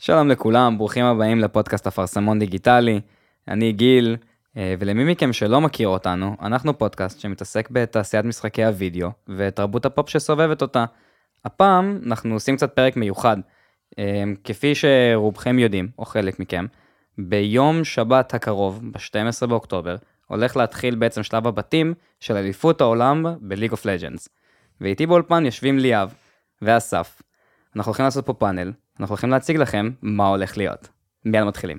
שלום לכולם, ברוכים הבאים לפודקאסט אפרסמון דיגיטלי. אני גיל, אה, ולמי מכם שלא מכיר אותנו, אנחנו פודקאסט שמתעסק בתעשיית משחקי הוידאו ותרבות הפופ שסובבת אותה. הפעם אנחנו עושים קצת פרק מיוחד. אה, כפי שרובכם יודעים, או חלק מכם, ביום שבת הקרוב, ב-12 באוקטובר, הולך להתחיל בעצם שלב הבתים של אליפות העולם ב League of Legends. ואיתי באולפן יושבים ליאב ואסף. אנחנו הולכים לעשות פה פאנל, אנחנו הולכים להציג לכם מה הולך להיות. מיד מתחילים.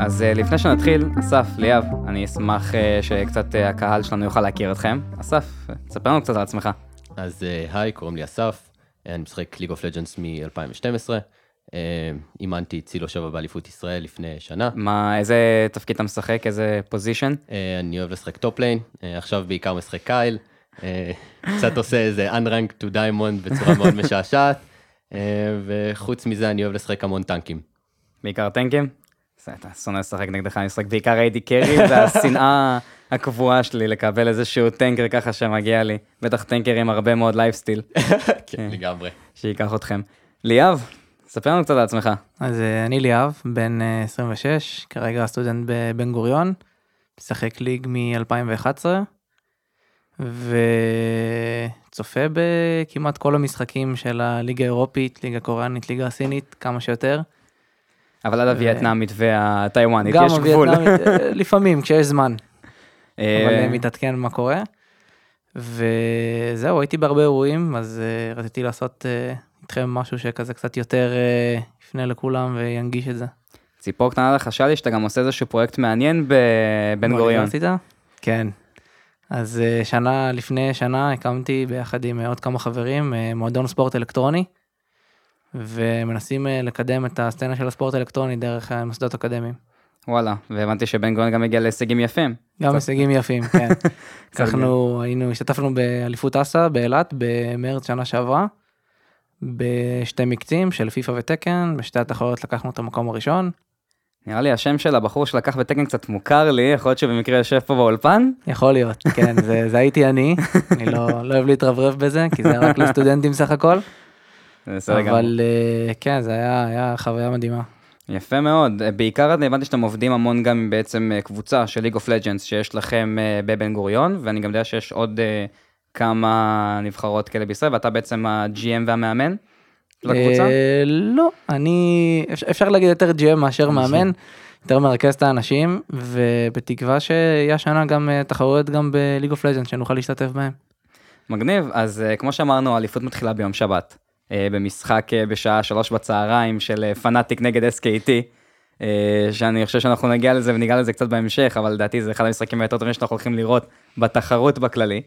אז אה, לפני שנתחיל, אסף, ליאב, אני אשמח אה, שקצת אה, הקהל שלנו יוכל להכיר אתכם. אסף, תספר לנו קצת על עצמך. אז היי, קוראים לי אסף, אני משחק League of Legends מ-2012. אימנתי צילו שבע באליפות ישראל לפני שנה. מה, איזה תפקיד אתה משחק? איזה position? אני אוהב לשחק top lane, עכשיו בעיקר משחק Kayle. קצת עושה איזה unranked to diamond בצורה מאוד משעשעת. וחוץ מזה אני אוהב לשחק המון טנקים. בעיקר טנקים? אתה שונא לשחק נגדך, אני משחק בעיקר AD carry, והשנאה הקבועה שלי לקבל איזשהו טנקר ככה שמגיע לי. בטח טנקר עם הרבה מאוד לייפסטיל. כן, לגמרי. שייקח אתכם. ליאב, ספר לנו קצת על עצמך. אז אה, אני ליאב, בן אה, 26, כרגע סטודנט בבן גוריון, משחק ליג מ-2011, וצופה בכמעט כל המשחקים של הליגה האירופית, ליגה קוריאנית, ליגה הסינית, כמה שיותר. אבל עד הווייטנאמית והטיוואנית, יש גבול. הווייטנאמית, אה, לפעמים, כשיש זמן, אה, אבל אה, מתעדכן מה קורה. וזהו, הייתי בהרבה אירועים, אז אה, רציתי לעשות אה, איתכם משהו שכזה קצת יותר אה, יפנה לכולם וינגיש את זה. ציפור קטנה לחשה לי שאתה גם עושה איזשהו פרויקט מעניין בבן גוריון. כן. אז אה, שנה לפני שנה הקמתי ביחד עם אה, עוד כמה חברים אה, מועדון ספורט אלקטרוני. ומנסים אה, לקדם את הסצנה של הספורט האלקטרוני דרך המוסדות אקדמיים. וואלה, והבנתי שבן גוריון גם הגיע להישגים יפים. גם הישגים יפים, כן. אנחנו היינו, השתתפנו באליפות אסא באילת במרץ שנה שעברה. בשתי מקצים של פיפא ותקן, בשתי התחרויות לקחנו את המקום הראשון. נראה לי השם של הבחור שלקח בתקן קצת מוכר לי, יכול להיות שבמקרה יושב פה באולפן. יכול להיות, כן, זה, זה הייתי אני, אני לא, לא אוהב להתרברב בזה, כי זה רק לסטודנטים סך הכל. אבל אה, כן, זה היה, היה חוויה מדהימה. יפה מאוד. אה, בעיקר אני הבנתי שאתם עובדים המון גם עם בעצם אה, קבוצה של League of Legends שיש לכם אה, בבן גוריון, ואני גם יודע שיש עוד כמה נבחרות כאלה בישראל, ואתה בעצם ה-GM והמאמן של הקבוצה. לא, אני, אפשר, להגיד יותר GM מאשר מאמן, יותר מרכז את האנשים, ובתקווה שיהיה השנה גם תחרויות גם ב League of Legends שנוכל להשתתף בהם. מגניב, אז כמו שאמרנו, האליפות מתחילה ביום שבת, במשחק אה, בשעה שלוש בצהריים של אה, פנאטיק נגד SKT, אה, שאני חושב שאנחנו נגיע לזה וניגע לזה קצת בהמשך, אבל לדעתי זה אחד המשחקים היותר טובים שאנחנו הולכים לראות בתחרות בכללי.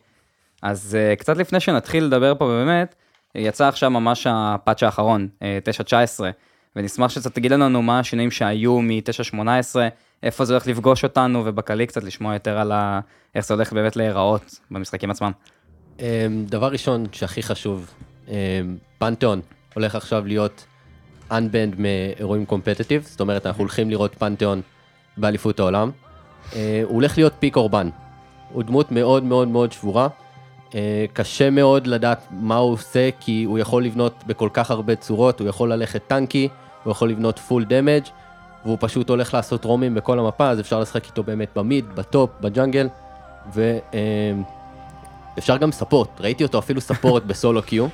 אז אה, קצת לפני שנתחיל לדבר פה באמת, יצא עכשיו ממש הפאצ' האחרון, אה, 9-19, ונשמח שקצת תגיד לנו מה השינויים שהיו מ-9-18, איפה זה הולך לפגוש אותנו, ובכללי קצת לשמוע יותר על ה... איך זה הולך באמת להיראות במשחקים עצמם. אמ, דבר ראשון שהכי חשוב, אמ, פנתיאון הולך עכשיו להיות unbanned מאירועים קומפטטיב, זאת אומרת אנחנו הולכים לראות פנתיאון באליפות העולם. אה, הוא הולך להיות פיק אורבן, הוא דמות מאוד מאוד מאוד שבורה. אה, קשה מאוד לדעת מה הוא עושה כי הוא יכול לבנות בכל כך הרבה צורות, הוא יכול ללכת טנקי, הוא יכול לבנות פול דמג' והוא פשוט הולך לעשות רומים בכל המפה, אז אפשר לשחק איתו באמת ב mid, ב top, ב jungle. ו... אמ, אפשר גם support, ראיתי אותו אפילו support ב solo queue.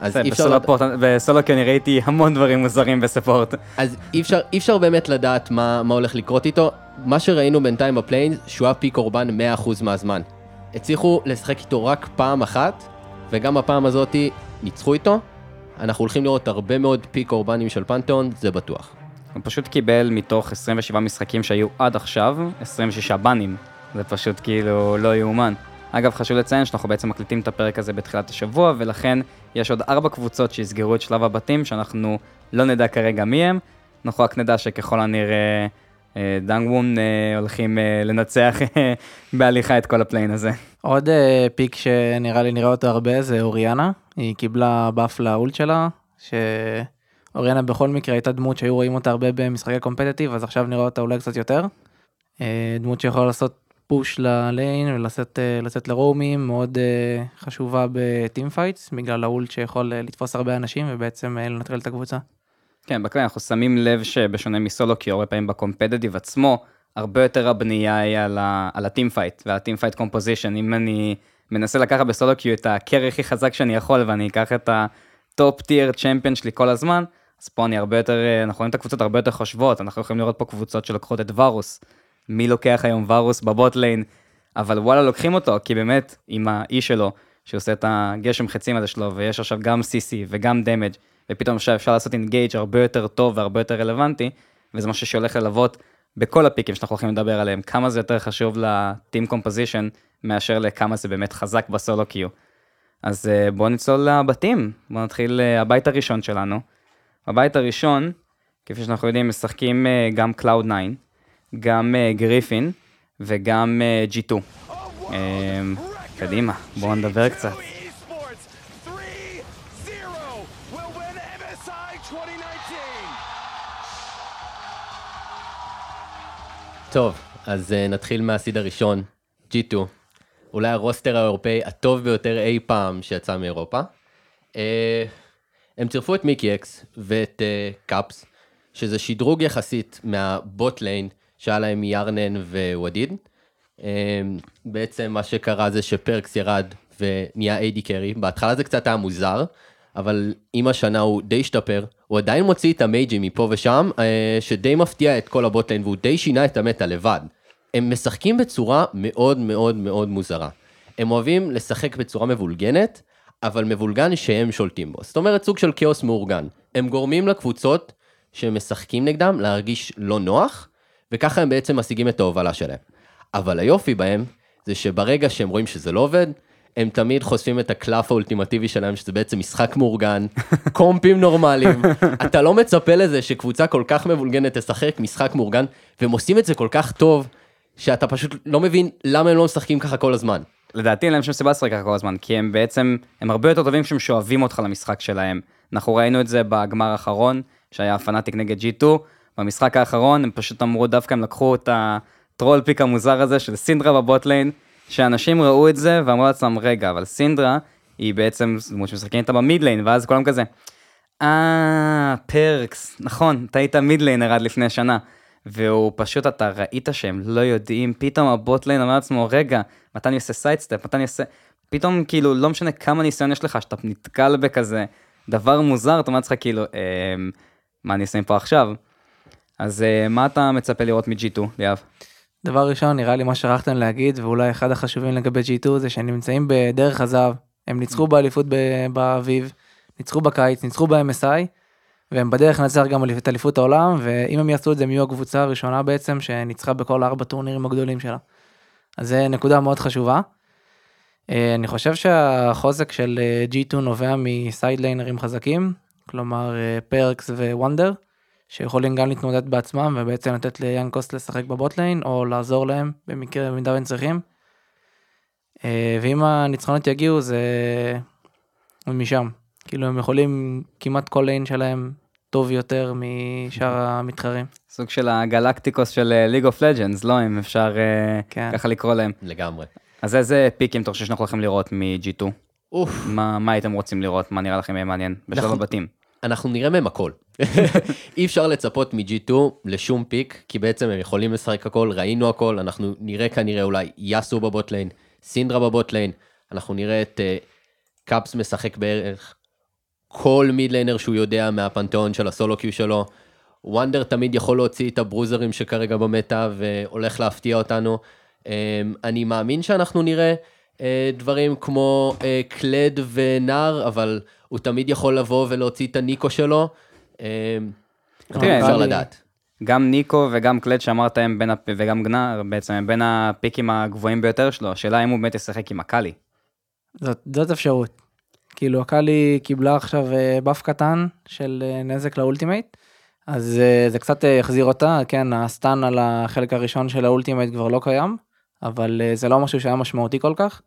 אז אי אפשר. בסולו- בסולו כי אני ראיתי המון דברים מוזרים ב support. אז אי אפשר, אי אפשר באמת לדעת מה, מה הולך לקרות איתו. מה שראינו בינתיים ב play-ins, שהוא היה pick or ban 100% מהזמן. הצליחו לשחק איתו רק פעם אחת, וגם הפעם הזאתי ניצחו איתו. אנחנו הולכים לראות הרבה מאוד pick or ban ים של פנתיאון, זה בטוח. הוא פשוט קיבל מתוך 27 משחקים שהיו עד עכשיו, 26 ban ים. זה פשוט כאילו לא יאומן. אגב, חשוב לציין שאנחנו בעצם מקליטים את הפרק הזה בתחילת השבוע, ולכן יש עוד ארבע קבוצות שיסגרו את שלב הבתים, שאנחנו לא נדע כרגע מי הם. אנחנו רק נדע שככל הנראה אה, דאמוון אה, הולכים אה, לנצח בהליכה את כל ה play-in הזה. עוד pick שנראה לי נראה אותו הרבה זה אוריאנה, היא קיבלה buff ל ult שלה, שאוריאנה בכל מקרה הייתה דמות שהיו רואים אותה הרבה במשחקי competitive, אז עכשיו נראה אותה אולי קצת יותר. דמות שיכולה לעשות push ל lane ולצאת אה, ל roam ים, מאוד אה, חשובה ב team fights, בגלל ה ult שיכול אה, לתפוס הרבה אנשים ובעצם לנטרל את הקבוצה. כן, בכלל אנחנו שמים לב שבשונה מ solo queue, הרבה פעמים ב competitive עצמו, הרבה יותר הבנייה היא על, ה, על ה team fight וה team fight composition. אם אני מנסה לקחת ב solo queue את ה carry הכי חזק שאני יכול ואני אקח את ה top tier champion שלי כל הזמן, אז פה אני הרבה יותר, אנחנו רואים את הקבוצות הרבה יותר חושבות, אנחנו יכולים לראות פה קבוצות שלוקחות את ורוס. מי לוקח היום ורוס ב bot lane, אבל וואלה לוקחים אותו, כי באמת עם ה E שלו, שעושה את הגשם חצים הזה שלו, ויש עכשיו גם CC וגם damage ופתאום עכשיו אפשר לעשות engage הרבה יותר טוב והרבה יותר רלוונטי, וזה משהו שהולך ללוות בכל ה pick ים שאנחנו הולכים לדבר עליהם, כמה זה יותר חשוב ל team composition, מאשר לכמה זה באמת חזק ב solo queue. אז אה, בואו נצלול לבתים, בואו נתחיל אה, הבית הראשון שלנו. הבית הראשון, כפי שאנחנו יודעים, משחקים אה, גם Cloud 9, גם גריפין וגם G2. קדימה, בואו נדבר קצת. טוב, אז אה, נתחיל מה seed הראשון, G2. אולי ה roster האירופאי הטוב ביותר אי פעם שיצא מאירופה. אה, הם צירפו את מיקי אקס ואת אה, קאפס, שזה שדרוג יחסית מה bot lane שהיה להם היארנן וואדיד. אה, בעצם מה שקרה זה שפרקס ירד ונהיה AD carry, בהתחלה זה קצת היה מוזר, אבל עם השנה הוא די השתפר, הוא עדיין מוציא את ה mage ים מפה ושם, אה, שדי מפתיע את כל ה bot lane, והוא די שינה את ה meta לבד. הם משחקים בצורה מאוד מאוד מאוד מוזרה. הם אוהבים לשחק בצורה מבולגנת, אבל מבולגן שהם שולטים בו. זאת אומרת, סוג של כאוס מאורגן. הם גורמים לקבוצות שהם משחקים נגדם להרגיש לא נוח, וככה הם בעצם משיגים את ההובלה שלהם. אבל היופי בהם, זה שברגע שהם רואים שזה לא עובד, הם תמיד חושפים את הקלף האולטימטיבי שלהם, שזה בעצם משחק מאורגן, קומפים נורמליים. אתה לא מצפה לזה שקבוצה כל כך מבולגנת תשחק משחק מאורגן, והם עושים את זה כל כך טוב, שאתה פשוט לא מבין למה הם לא משחקים ככה כל הזמן. לדעתי אין להם שום סיבה לשחק ככה כל הזמן, כי הם בעצם, הם הרבה יותר טובים כשהם שואבים אותך למשחק שלהם. אנחנו ראינו את זה בגמר האחרון, שהיה פנאטיק נגד G2, במשחק האחרון הם פשוט אמרו דווקא הם לקחו את הטרול פיק המוזר הזה של סינדרה בבוטליין, שאנשים ראו את זה ואמרו לעצמם, רגע, אבל סינדרה היא בעצם דמות שמשחקים איתה במידליין, ואז כולם כזה, אה, פרקס, נכון, אתה היית mid laner עד לפני שנה. והוא פשוט, אתה ראית שהם לא יודעים, פתאום ה bot lane אומר לעצמו, רגע, מתי אני עושה sidestep, מתי אני עושה... פתאום כאילו, לא משנה כמה ניסיון יש לך, שאתה נתקל בכזה דבר מוזר, אתה אומר לעצמך כאילו, אה, מה אני עושה פה עכשיו? אז אה, מה אתה מצפה לראות מ-G2, ליאב? דבר ראשון, נראה לי מה ששכחתם להגיד, ואולי אחד החשובים לגבי G2 זה שהם נמצאים בדרך הזהב. הם ניצחו באליפות באביב, ניצחו בקיץ, ניצחו ב-MSI, והם בדרך לנצח גם את אליפות העולם, ואם הם יעשו את זה הם יהיו הקבוצה הראשונה בעצם שניצחה בכל ארבע טורנירים הגדולים שלה. אז זה נקודה מאוד חשובה. אה, אני חושב שהחוזק של אה, G2 נובע מסיידליינרים חזקים, כלומר פרקס אה, ווונדר. שיכולים גם להתמודד בעצמם ובעצם לתת ליאנקוס לשחק בבוטליין או לעזור להם במקרה במידה והם צריכים. אה, ואם הניצחונות יגיעו זה משם כאילו הם יכולים כמעט כל lane שלהם טוב יותר משאר המתחרים. סוג של הגלקטיקוס של League of Legends לא אם אפשר אה, כן. ככה לקרוא להם. לגמרי. אז איזה pick ים אתה חושב שאנחנו הולכים לראות מ-G2? מה, מה הייתם רוצים לראות מה נראה לכם מעניין בשלב אנחנו, הבתים? אנחנו נראה מהם הכל. אי אפשר לצפות מ-G2 לשום pick, כי בעצם הם יכולים לשחק הכל, ראינו הכל, אנחנו נראה כנראה אולי יאסו ב bot lane, סינדרה ב bot lane, אנחנו נראה את אה, קאפס משחק בערך כל mid laner שהוא יודע מהפנתיאון של ה solo queue שלו. וונדר תמיד יכול להוציא את ה bruiser ים שכרגע ב meta והולך להפתיע אותנו. אמ, אני מאמין שאנחנו נראה אה, דברים כמו אה, קלד ונאר, אבל הוא תמיד יכול לבוא ולהוציא את הניקו שלו. אמ, אפשר לדעת. גם ניקו וגם קלד שאמרת הם בין, וגם גנאר בעצם הם בין ה pick ים הגבוהים ביותר שלו, השאלה אם הוא באמת ישחק עם אקאלי. זאת, זאת אפשרות. כאילו אקאלי קיבלה עכשיו נרף אה, קטן של אה, נזק ל ultimate, אז אה, זה קצת יחזיר אותה, כן, ה stun על החלק הראשון של ה ultimate כבר לא קיים, אבל זה לא משהו שהיה משמעותי כל כך.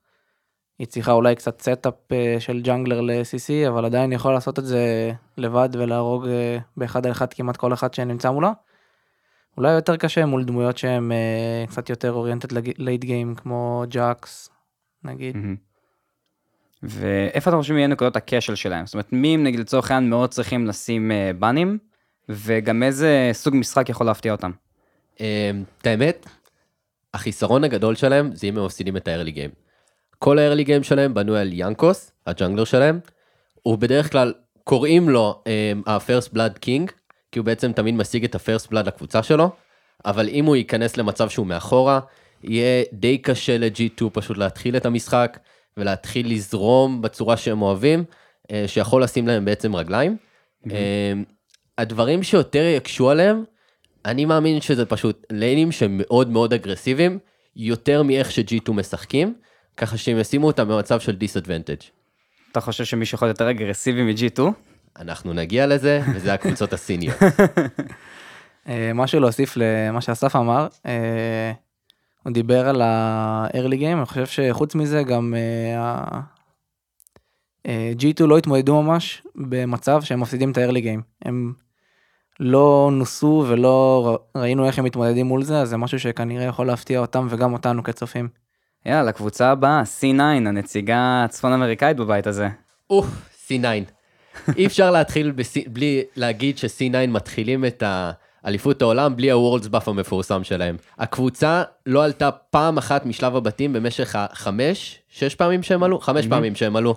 היא צריכה אולי קצת setup אה, של jungler ל-CC, אבל עדיין יכול לעשות את זה לבד ולהרוג אה, באחד על אחד כמעט כל אחד שנמצא מולה. אולי יותר קשה מול דמויות שהן אה, קצת יותר oriented late game, כמו ג'אקס, נגיד. מהמם. ואיפה אתה חושב יהיה נקודות הכשל שלהם? זאת אומרת, מי הם נגיד לצורך העניין מאוד צריכים לשים אה, ban ים, וגם איזה סוג משחק יכול להפתיע אותם? אה, את האמת, החיסרון הגדול שלהם זה אם הם מפסידים את ה-early game. כל ה-early game שלהם בנוי על ינקוס, ה jungler שלהם, הוא בדרך כלל קוראים לו אה, ה-first blood king, כי הוא בעצם תמיד משיג את ה-first blood לקבוצה שלו, אבל אם הוא ייכנס למצב שהוא מאחורה, יהיה די קשה ל-G2 פשוט להתחיל את המשחק, ולהתחיל לזרום בצורה שהם אוהבים, אה, שיכול לשים להם בעצם רגליים. אה, הדברים שיותר יקשו עליהם, אני מאמין שזה פשוט ליינים שהם מאוד מאוד אגרסיביים, יותר מאיך ש-G2 משחקים, ככה שהם ישימו אותם במצב של disadvantage. אתה חושב שמישהו יכול להיות יותר אגרסיבי מ-G2? אנחנו נגיע לזה, וזה הקבוצות הסיניות. אה, משהו להוסיף למה שאסף אמר, אה, הוא דיבר על ה-early game, אני חושב שחוץ מזה גם אה, ה- אה, G2 לא התמודדו ממש במצב שהם מפסידים את ה-early game. הם לא נוסו ולא ראינו איך הם מתמודדים מול זה, אז זה משהו שכנראה יכול להפתיע אותם וגם אותנו כצופים. יאללה, לקבוצה הבאה, C9, הנציגה הצפון אמריקאית בבית הזה. אוף, C9. אי אפשר להתחיל בסי- בלי להגיד ש-C9 מתחילים את האליפות העולם בלי ה- Worlds buff המפורסם שלהם. הקבוצה לא עלתה פעם אחת משלב הבתים במשך החמש, שש פעמים שהם עלו? חמש פעמים שהם עלו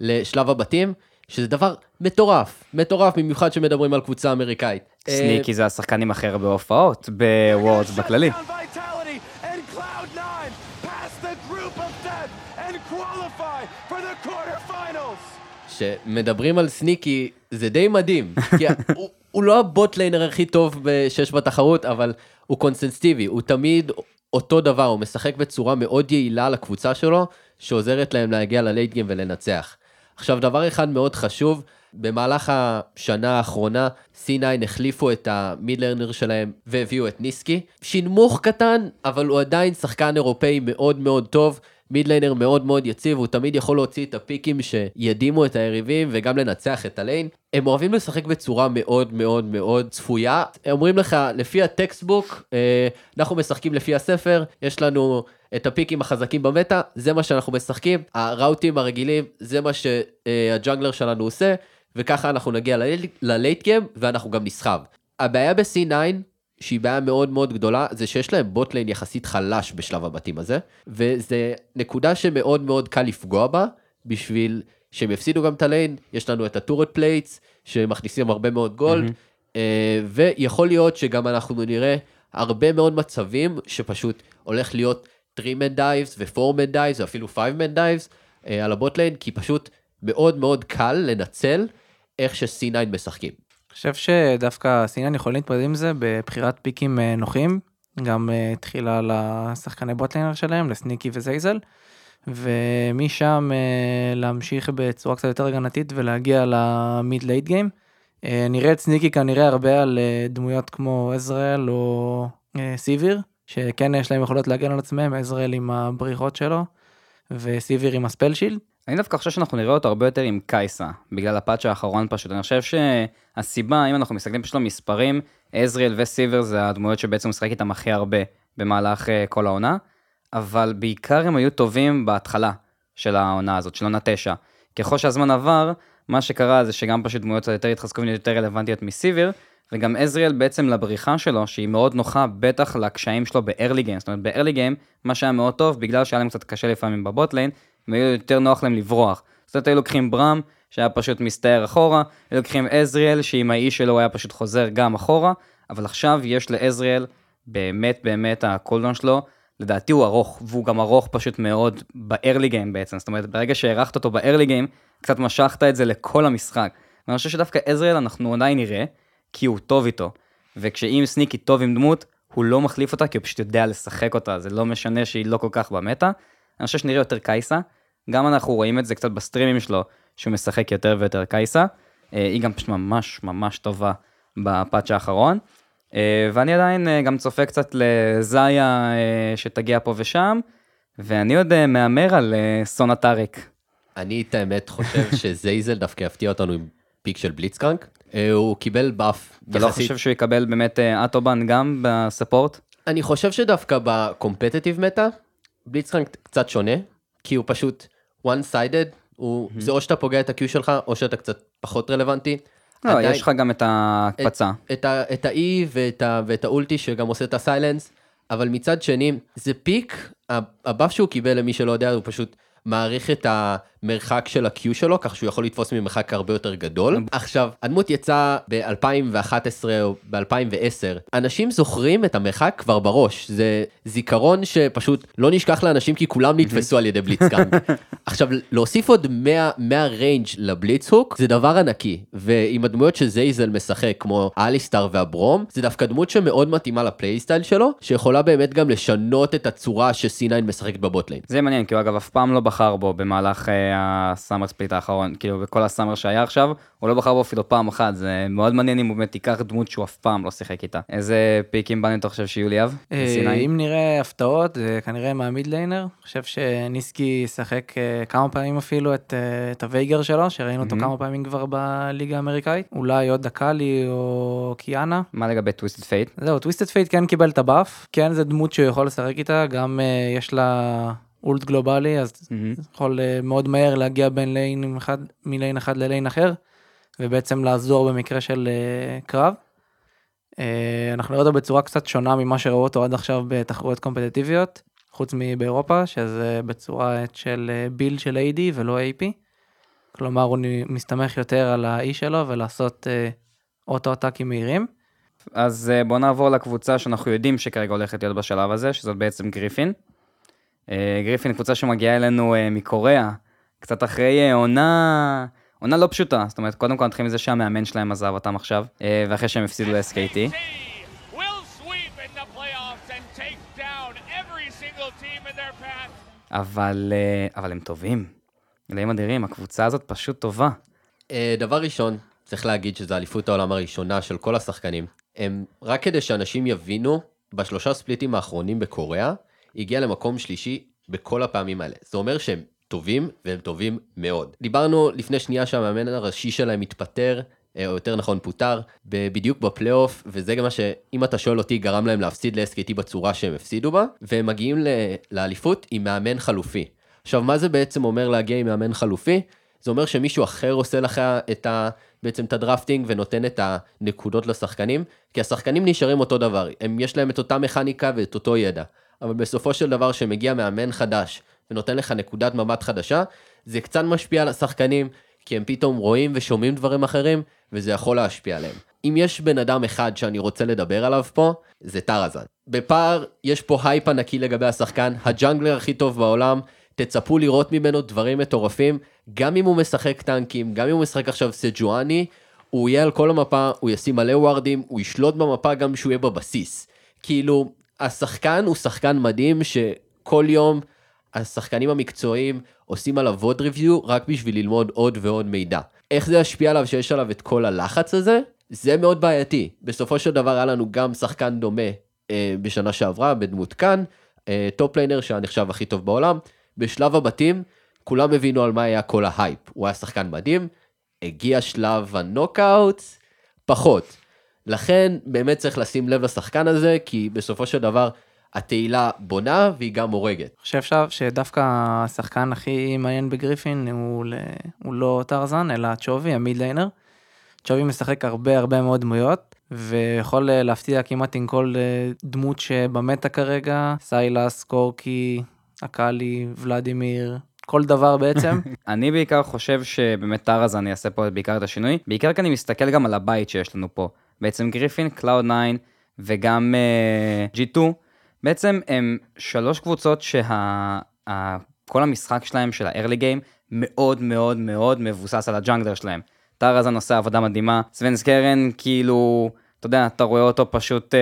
לשלב הבתים, שזה דבר מטורף, מטורף במיוחד שמדברים על קבוצה אמריקאית. אה, סניקי זה השחקן עם הכי הרבה הופעות ב Worlds בכללי. שמדברים על סניקי זה די מדהים, כי הוא, הוא לא הבוטליינר הכי טוב שיש בתחרות, אבל הוא קונסנסטיבי, הוא תמיד אותו דבר, הוא משחק בצורה מאוד יעילה לקבוצה שלו, שעוזרת להם להגיע ללייט גיים ולנצח. עכשיו דבר אחד מאוד חשוב, במהלך השנה האחרונה C9 החליפו את המידלרנר שלהם והביאו את ניסקי. שינמוך קטן, אבל הוא עדיין שחקן אירופאי מאוד מאוד טוב. midlaner מאוד מאוד יציב, הוא תמיד יכול להוציא את הפיקים שידהימו את היריבים וגם לנצח את ה lane. הם אוהבים לשחק בצורה מאוד מאוד מאוד צפויה. הם אומרים לך, לפי ה textbook, אה, אנחנו משחקים לפי הספר, יש לנו את הפיקים החזקים ב meta, זה מה שאנחנו משחקים, הראוטים הרגילים, זה מה שה jungler שלנו עושה, וככה אנחנו נגיע ל late game ואנחנו גם נסחב. הבעיה ב-C9 שהיא בעיה מאוד מאוד גדולה, זה שיש להם botlane יחסית חלש בשלב הבתים הזה, וזה נקודה שמאוד מאוד קל לפגוע בה, בשביל שהם יפסידו גם את ה lane, יש לנו את ה turret plates, שמכניסים הרבה מאוד gold, אה, ויכול להיות שגם אנחנו נראה הרבה מאוד מצבים שפשוט הולך להיות 3-man dives ו-4-man dives ואפילו 5-man dives אה, על ה botlane, כי פשוט מאוד מאוד קל לנצל איך ש-C9 משחקים. חושב שדווקא C9 יכולים להתמודד עם זה בבחירת פיקים אה, נוחים, גם אה, תחילה לשחקני botlaner שלהם, לסניקי וזייזל, ומשם אה, להמשיך בצורה קצת יותר הגנתית ולהגיע ל mid late game. נראה את סניקי כנראה הרבה על דמויות כמו עזראל או סיביר, שכן יש להם יכולות להגן על עצמם, עזראל עם הבריחות שלו, וסיביר עם ה spell shield. אני דווקא חושב שאנחנו נראה אותו הרבה יותר עם קאי'סה, בגלל ה patch האחרון פשוט. אני חושב שהסיבה, אם אנחנו מסתכלים פשוט על מספרים, עזריאל וסיבר זה הדמויות שבעצם משחק איתם הכי הרבה במהלך אה, כל העונה, אבל בעיקר הם היו טובים בהתחלה של העונה הזאת, של עונה תשע. ככל שהזמן עבר, מה שקרה זה שגם פשוט דמויות יותר התחזקו ונהיו יותר רלוונטיות מסיביר, וגם עזריאל בעצם לבריחה שלו, שהיא מאוד נוחה, בטח לקשיים שלו ב-early game. זאת אומרת, ב-early game, מה שהיה מאוד טוב, בגלל שהיה להם קצת קשה לפעמים בבוטליין, היו יותר נוח להם לברוח. זאת אומרת, היו לוקחים ברם, שהיה פשוט מסתער אחורה, היו לוקחים עזריאל, שעם האיש שלו היה פשוט חוזר גם אחורה, אבל עכשיו יש לעזריאל, באמת באמת הקולדון שלו, לדעתי הוא ארוך, והוא גם ארוך פשוט מאוד ב-early game בעצם, זאת אומרת, ברגע שהערכת אותו ב-early game, קצת משכת את זה לכל המשחק. ואני חושב שדווקא עזריאל אנחנו עדיין נראה, כי הוא טוב איתו. וכשאם סניקי טוב עם דמות, הוא לא מחליף אותה, כי הוא פשוט יודע לשחק אותה, זה לא משנה שהיא לא כל כך במטה. אני חושב שנראה יותר קייסה, גם אנחנו רואים את זה קצת בסטרימים שלו, שהוא משחק יותר ויותר קייסה. אה, היא גם פשוט ממש ממש טובה בפאצ' האחרון. אה, ואני עדיין אה, גם צופה קצת לזיה אה, שתגיע פה ושם, ואני עוד מהמר על סונה טארק. אני את האמת חושב שזייזל דווקא יפתיע אותנו עם פיק של בליצקרנק. הוא קיבל באף אתה לא חושב שהוא יקבל באמת אטובן גם בספורט? אני חושב שדווקא בקומפטיטיב מטה, בליצקרנק קצת שונה, כי הוא פשוט one sided, הוא, זה או שאתה פוגע את ה-Q שלך, או שאתה קצת פחות רלוונטי. לא, עדיין- יש לך גם את ההקפצה. את, ה, את ה-E ואת, ה, ואת האולטי שגם עושה את הסיילנס, אבל מצד שני, זה פיק, ה- הבאף שהוא קיבל למי שלא יודע, הוא פשוט מעריך את המרחק של ה-Q שלו, כך שהוא יכול לתפוס ממרחק הרבה יותר גדול. עכשיו, הדמות יצאה ב-2011 או ב-2010, אנשים זוכרים את המרחק כבר בראש, זה זיכרון שפשוט לא נשכח לאנשים כי כולם נתפסו על ידי בליצקאנג. עכשיו, להוסיף עוד 100, 100 range לבליץ hook זה דבר ענקי, ועם הדמויות שזייזל משחק, כמו אליסטאר והברום, זה דווקא דמות שמאוד מתאימה ל playstyle שלו, שיכולה באמת גם לשנות את הצורה ש-C9 משחקת ב botlane. זה מעניין, כי הוא אגב אף פעם לא בחר בו במהלך אה, ה summer split האחרון, כאילו בכל ה summer שהיה עכשיו, הוא לא בחר בו אפילו פעם אחת, זה מאוד מעניין אם הוא באמת ייקח דמות שהוא אף פעם לא שיחק איתה. איזה פיקים בנו אתה חושב שיהיו לי אב? אה, ב-C9? אם נראה הפתעות, זה כנראה מה mid laner. אני חושב שניסקי ישחק אה, כמה פעמים אפילו את, אה, הוייגאר שלו, שראינו אותו מהמם. כמה פעמים כבר בליגה האמריקאית. אולי עוד אקאלי או קיאנה. מה לגבי טוויסטד פייט? זהו, טוויסטד פייט כן קיבל את ה buff, כן זה דמות שהוא יכול לשחק איתה, גם יש לה ult גלובלי, אז יכול אה, מאוד מהר להגיע בין lane אחד, מ lane אחד ל lane אחר, ובעצם לעזור במקרה של אה, קרב. אה, אנחנו נראה אותו בצורה קצת שונה ממה שראו אותו עד עכשיו בתחרויות קומפטטיביות, חוץ מבאירופה, שזה בצורה של בילד של AD ולא AP. כלומר, הוא מסתמך יותר על האי שלו ולעשות אוטו-אטאקים מהירים. אז בואו נעבור לקבוצה שאנחנו יודעים שכרגע הולכת להיות בשלב הזה, שזאת בעצם גריפין. אה, גריפין קבוצה שמגיעה אלינו אה, מקוריאה, קצת אחרי אה, עונה, עונה לא פשוטה, זאת אומרת, קודם כל נתחיל מזה שהמאמן שלהם עזב אותם עכשיו, ואחרי שהם הפסידו ל-SKT. אבל, אבל הם טובים. אלוהים אדירים, הקבוצה הזאת פשוט טובה. דבר ראשון, צריך להגיד שזו אליפות העולם הראשונה של כל השחקנים. הם, רק כדי שאנשים יבינו, בשלושה ספליטים האחרונים בקוריאה, הגיע למקום שלישי בכל הפעמים האלה. זה אומר שהם טובים, והם טובים מאוד. דיברנו לפני שנייה שהמאמן הראשי שלהם התפטר, אה, או יותר נכון פוטר, בדיוק בפלייאוף, וזה גם מה שאם אתה שואל אותי גרם להם להפסיד ל-SKT בצורה שהם הפסידו בה, והם מגיעים לאליפות עם מאמן חלופי. עכשיו, מה זה בעצם אומר להגיע עם מאמן חלופי? זה אומר שמישהו אחר עושה לך את ה... בעצם את הדרפטינג ונותן את הנקודות לשחקנים, כי השחקנים נשארים אותו דבר, הם יש להם את אותה מכניקה ואת אותו ידע, אבל בסופו של דבר שמגיע מאמן חדש ונותן לך נקודת מבט חדשה, זה קצת משפיע על השחקנים, כי הם פתאום רואים ושומעים דברים אחרים, וזה יכול להשפיע עליהם. אם יש בן אדם אחד שאני רוצה לדבר עליו פה, זה טארזן. בפער, יש פה הייפ ענקי לגבי השחקן, ה jungler הכי טוב בעולם, תצפו לראות ממנו דברים מטורפים, גם אם הוא משחק טנקים, גם אם הוא משחק עכשיו סג'ואני, הוא יהיה על כל המפה, הוא ישים מלא ווארדים, הוא ישלוט במפה גם כשהוא יהיה בבסיס. כאילו, השחקן הוא שחקן מדהים שכל יום השחקנים המקצועיים עושים עליו עוד review רק בשביל ללמוד עוד ועוד מידע. איך זה ישפיע עליו שיש עליו את כל הלחץ הזה? זה מאוד בעייתי. בסופו של דבר היה לנו גם שחקן דומה אה, בשנה שעברה בדמות קין, אה, top laner שהיה נחשב הכי טוב בעולם. בשלב הבתים כולם הבינו על מה היה כל ההייפ. הוא היה שחקן מדהים, הגיע שלב הנוקאוט, פחות. לכן באמת צריך לשים לב לשחקן הזה, כי בסופו של דבר התהילה בונה והיא גם הורגת. אני חושב עכשיו שדווקא השחקן הכי מעניין בגריפין הוא, ל... הוא לא טרזן אלא צ'ובי המיד ליינר. צ'ובי משחק הרבה הרבה מאוד דמויות ויכול אה, להפתיע כמעט עם כל אה, דמות שבמטה כרגע סיילס קורקי אקאלי ולדימיר כל דבר בעצם אני בעיקר חושב שבאמת טארזן יעשה פה בעיקר את השינוי, בעיקר כי אני מסתכל גם על הבית שיש לנו פה. בעצם גריפין, קלאוד 9 וגם אה, G2, בעצם הם שלוש קבוצות שכל המשחק שלהם, של ה-early game, מאוד מאוד מאוד מבוסס על ה jungler שלהם. טארזן עושה עבודה מדהימה, סוונסקרן כאילו, אתה יודע, אתה רואה אותו פשוט אה,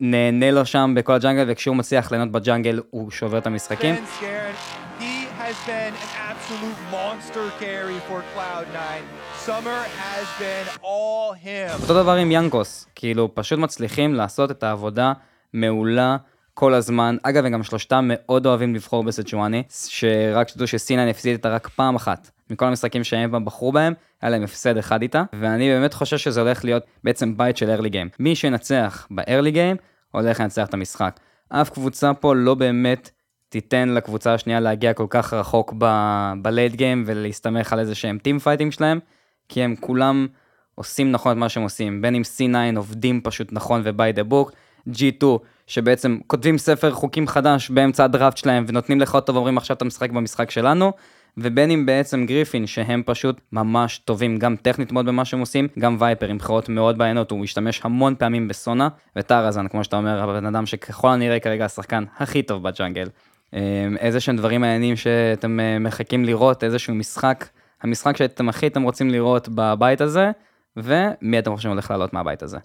נהנה לו שם בכל ה jungle, וכשהוא מצליח ליהנות ב jungle הוא שובר את המשחקים. סוונסקרן, he has been an absolute monster carry for Cloud9. אותו דבר עם ינקוס, כאילו פשוט מצליחים לעשות את העבודה מעולה כל הזמן. אגב, הם גם שלושתם מאוד אוהבים לבחור בסצ'ואני, שרק שתדעו שסינן הפסיד איתה רק פעם אחת. מכל המשחקים שהם פעם בחרו בהם, היה להם הפסד אחד איתה, ואני באמת חושב שזה הולך להיות בעצם בית של early game. מי שינצח ב-early game, הולך לנצח את המשחק. אף קבוצה פה לא באמת תיתן לקבוצה השנייה להגיע כל כך רחוק ב-late game ולהסתמך על איזה שהם team fighting שלהם, כי הם כולם עושים נכון את מה שהם עושים, בין אם C9 עובדים פשוט נכון ו-by the book, G2 שבעצם כותבים ספר חוקים חדש באמצע הדראפט שלהם ונותנים לך אותו ואומרים עכשיו אתה משחק במשחק שלנו, ובין אם בעצם גריפין שהם פשוט ממש טובים גם טכנית מאוד במה שהם עושים, גם ווייפר עם בחירות מאוד מעניינות, הוא משתמש המון פעמים בסונה, וטראזן כמו שאתה אומר, הבן אדם שככל הנראה כרגע השחקן הכי טוב בג'אנגל. אמ, איזה שהם דברים מעניינים שאתם אה, מחכים לראות, איזשהו משחק, המשחק שאתם הכי אתם רוצים לראות בבית הזה, ומי אתם חושבים הולך לעלות מהבית הזה.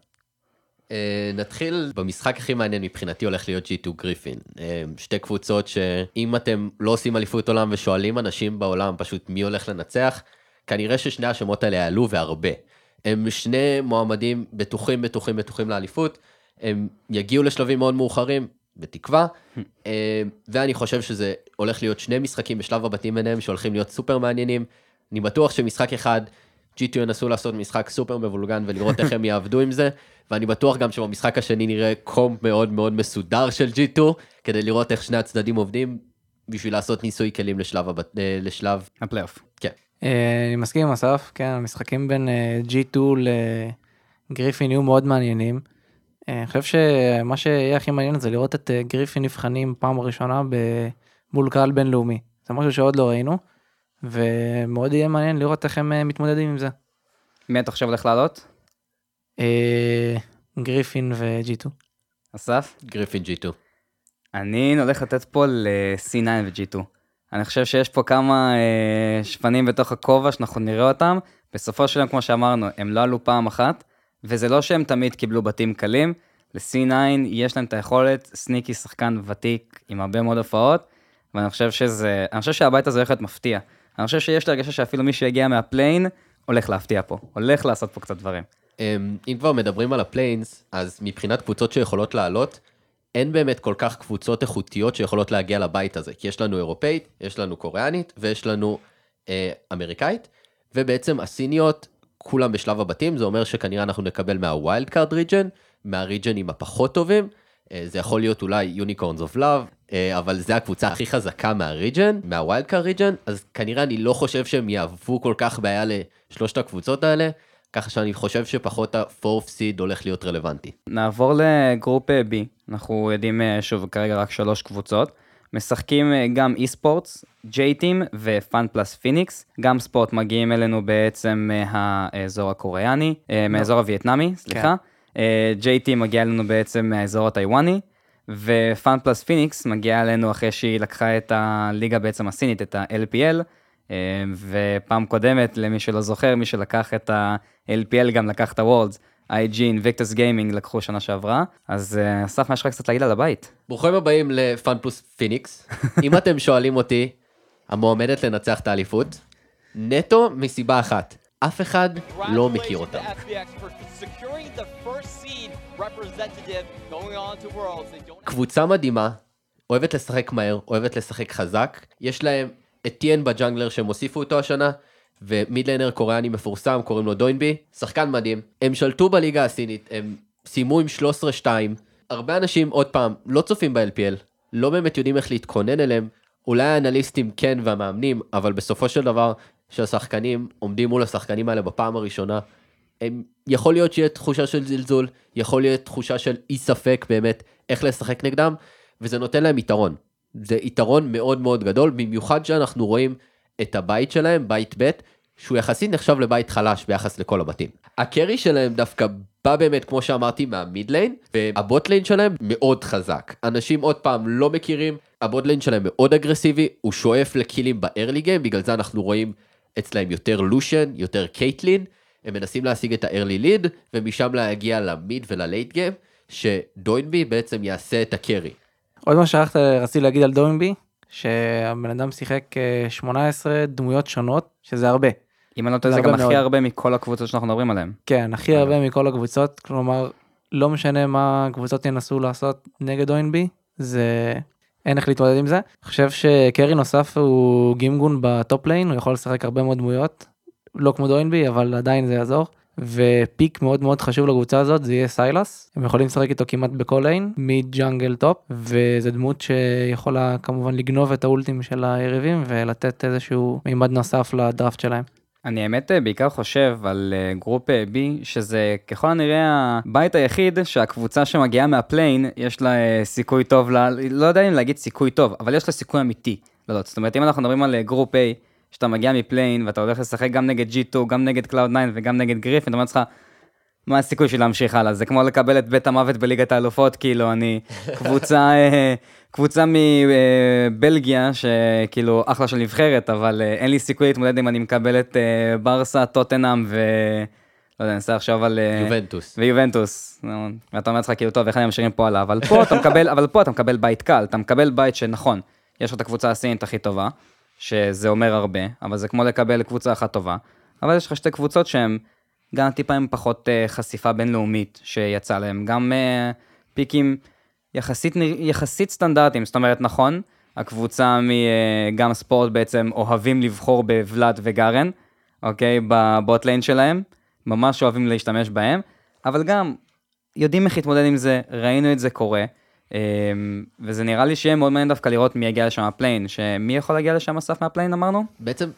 אה, נתחיל במשחק הכי מעניין מבחינתי הולך להיות G2 גריפין. אה, שתי קבוצות שאם אתם לא עושים אליפות עולם ושואלים אנשים בעולם פשוט מי הולך לנצח, כנראה ששני השמות האלה יעלו והרבה. הם שני מועמדים בטוחים בטוחים בטוחים לאליפות, הם יגיעו לשלבים מאוד מאוחרים, בתקווה, אה, ואני חושב שזה הולך להיות שני משחקים בשלב הבתים ביניהם שהולכים להיות סופר מעניינים. אני בטוח שמשחק אחד G2 ינסו לעשות משחק סופר מבולגן ולראות איך הם יעבדו עם זה, ואני בטוח גם שבמשחק השני נראה comp מאוד מאוד מסודר של G2, כדי לראות איך שני הצדדים עובדים, בשביל לעשות ניסוי כלים לשלב, הבת... אה, לשלב... הפלייאוף. כן. אה, אני מסכים עם אסף, כן, המשחקים בין אה, G2 לגריפין יהיו מאוד מעניינים. אני חושב שמה שיהיה הכי מעניין זה לראות את גריפין נבחנים פעם ראשונה מול קהל בינלאומי. זה משהו שעוד לא ראינו, ומאוד יהיה מעניין לראות איך הם מתמודדים עם זה. מי אתה חושב הולך לעלות? גריפין ו-G2. אסף? גריפין G2. אני הולך לתת פה ל-C9 ו-G2. אני חושב שיש פה כמה אה, שפנים בתוך הכובע שאנחנו נראה אותם. בסופו של יום, כמו שאמרנו, הם לא עלו פעם אחת, וזה לא שהם תמיד קיבלו בתים קלים. ל-C9 יש להם את היכולת, סניקי שחקן ותיק עם הרבה מאוד הופעות, ואני חושב שזה, אני חושב שהבית הזה הולך להיות מפתיע. אני חושב שיש לי הרגשה שאפילו מי שיגיע מה play-in, הולך להפתיע פה, הולך לעשות פה קצת דברים. אמ, אם כבר מדברים על ה play-ins, אז מבחינת קבוצות שיכולות לעלות, אין באמת כל כך קבוצות איכותיות שיכולות להגיע לבית הזה, כי יש לנו אירופאית, יש לנו קוריאנית ויש לנו אה, אמריקאית, ובעצם הסיניות, כולם בשלב הבתים, זה אומר שכנראה אנחנו נקבל מה wild card region, מהריג'נים הפחות טובים, זה יכול להיות אולי יוניקורנס אוף לאב, אבל זה הקבוצה הכי חזקה מה region, מה wild card region, אז כנראה אני לא חושב שהם יהוו כל כך בעיה לשלושת הקבוצות האלה. ככה שאני חושב שפחות ה-4th seed הולך להיות רלוונטי. נעבור ל group B, אנחנו יודעים אה, שוב כרגע רק שלוש קבוצות. משחקים אה, GAM Esports, J Team ו FunPlus Phoenix. GAM Esports מגיעים אלינו בעצם מהאזור הקוריאני, אה, לא. מהאזור הווייטנאמי, סליחה. כן. J Team מגיע אלינו בעצם מהאזור הטיוואני. ו FunPlus Phoenix מגיע אלינו אחרי שהיא לקחה את הליגה בעצם הסינית, את ה-LPL, ופעם קודמת, למי שלא זוכר, מי שלקח את ה-LPL גם לקח את ה Worlds. IG Invictus Gaming לקחו שנה שעברה, אז אה, אסף, מה יש לך קצת להגיד על הבית? ברוכים הבאים ל FunPlus Phoenix. אם אתם שואלים אותי, המועמדת לנצח את האליפות, נטו מסיבה אחת, אף אחד לא מכיר אותם. קבוצה מדהימה, אוהבת לשחק מהר, אוהבת לשחק חזק, יש להם את טיאן ב jungler שהם הוסיפו אותו השנה, ומידליינר קוריאני מפורסם, קוראים לו דוינבי, שחקן מדהים. הם שלטו בליגה הסינית, הם סיימו עם 13-2. הרבה אנשים, עוד פעם, לא צופים ב-LPL, לא באמת יודעים איך להתכונן אליהם. אולי האנליסטים כן והמאמנים, אבל בסופו של דבר, שהשחקנים עומדים מול השחקנים האלה בפעם הראשונה, יכול להיות שיהיה תחושה של זלזול, יכול להיות תחושה של אי ספק באמת איך לשחק נגדם, וזה נותן להם יתרון. זה יתרון מאוד מאוד גדול, במיוחד שאנחנו רואים את הבית שלהם, בית ב', שהוא יחסית נחשב לבית חלש ביחס לכל הבתים. ה carry שלהם דווקא בא באמת, כמו שאמרתי, מה mid lane, וה bot lane שלהם מאוד חזק. אנשים עוד פעם לא מכירים, ה bot lane שלהם מאוד אגרסיבי, הוא שואף לקילים ב early game, בגלל זה אנחנו רואים אצלהם יותר Lucian, יותר Caitlyn, הם מנסים להשיג את ה early lead, ומשם להגיע ל mid ול late game, שדוינבי בעצם יעשה את ה carry. עוד מה שרציתי להגיד על דוינבי, שהבן אדם שיחק 18 אה, דמויות שונות, שזה הרבה. אם אני לא טועה זה גם הכי הרבה מכל הקבוצות שאנחנו מדברים עליהן. כן, הכי הרבה מכל הקבוצות, כלומר, לא משנה מה הקבוצות ינסו לעשות נגד דוינבי, זה אין איך להתמודד עם זה. אני חושב ש carry נוסף הוא GimGoon ב top lane, הוא יכול לשחק הרבה מאוד דמויות, לא כמו דוינבי, אבל עדיין זה יעזור. ו pick מאוד מאוד חשוב לקבוצה הזאת זה יהיה Sylas הם יכולים לשחק איתו כמעט בכל lane מ jungle top וזה דמות שיכולה כמובן לגנוב את האולטים של היריבים ולתת איזשהו מימד נוסף לדראפט שלהם. אני האמת אה, בעיקר חושב על אה, group אה, B, שזה ככל הנראה הבית היחיד שהקבוצה שמגיעה מה play-in, יש לה סיכוי טוב, לה, לא יודע אם להגיד סיכוי טוב, אבל יש לה סיכוי אמיתי. לא, לא, זאת אומרת, אם אנחנו מדברים על group A, שאתה מגיע מפליין ואתה הולך לשחק גם נגד G2, גם נגד Cloud 9 וגם נגד גריפין, אתה אומר לך, מה הסיכוי שלי להמשיך הלאה? זה כמו לקבל את בית המוות בליגת האלופות, כאילו, אני קבוצה, קבוצה מבלגיה, שכאילו אחלה של נבחרת, אבל אה, אין לי סיכוי להתמודד אם אני מקבל את אה, ברסה, טוטנאם ו... לא יודע, אני אנסה עכשיו על... אה, יובנטוס. ויובנטוס. ואתה אומר לעצמך, כאילו, טוב, איך אני ממשיכים פה הלאה? אבל פה אתה מקבל, אבל פה אתה מקבל בית קל, אתה מקבל בית שנכון, יש לך את הקבוצה הסינית הכי טובה, שזה אומר הרבה, אבל זה כמו לקבל קבוצה אחת טובה, אבל יש לך שתי קבוצות שהן גם טיפה עם פחות uh, חשיפה בינלאומית שיצא להם, גם uh, פיקים יחסית, יחסית סטנדרטיים, זאת אומרת, נכון, הקבוצה מגם uh, ספורט בעצם אוהבים לבחור בוולאד וגארן, אוקיי, בבוט ליין שלהם, ממש אוהבים להשתמש בהם, אבל גם יודעים איך להתמודד עם זה, ראינו את זה קורה. אמ, וזה נראה לי שיהיה מאוד מעניין דווקא לראות מי יגיע לשם ה play-in, שמי יכול להגיע לשם אסף מה play-in אמרנו? בעצם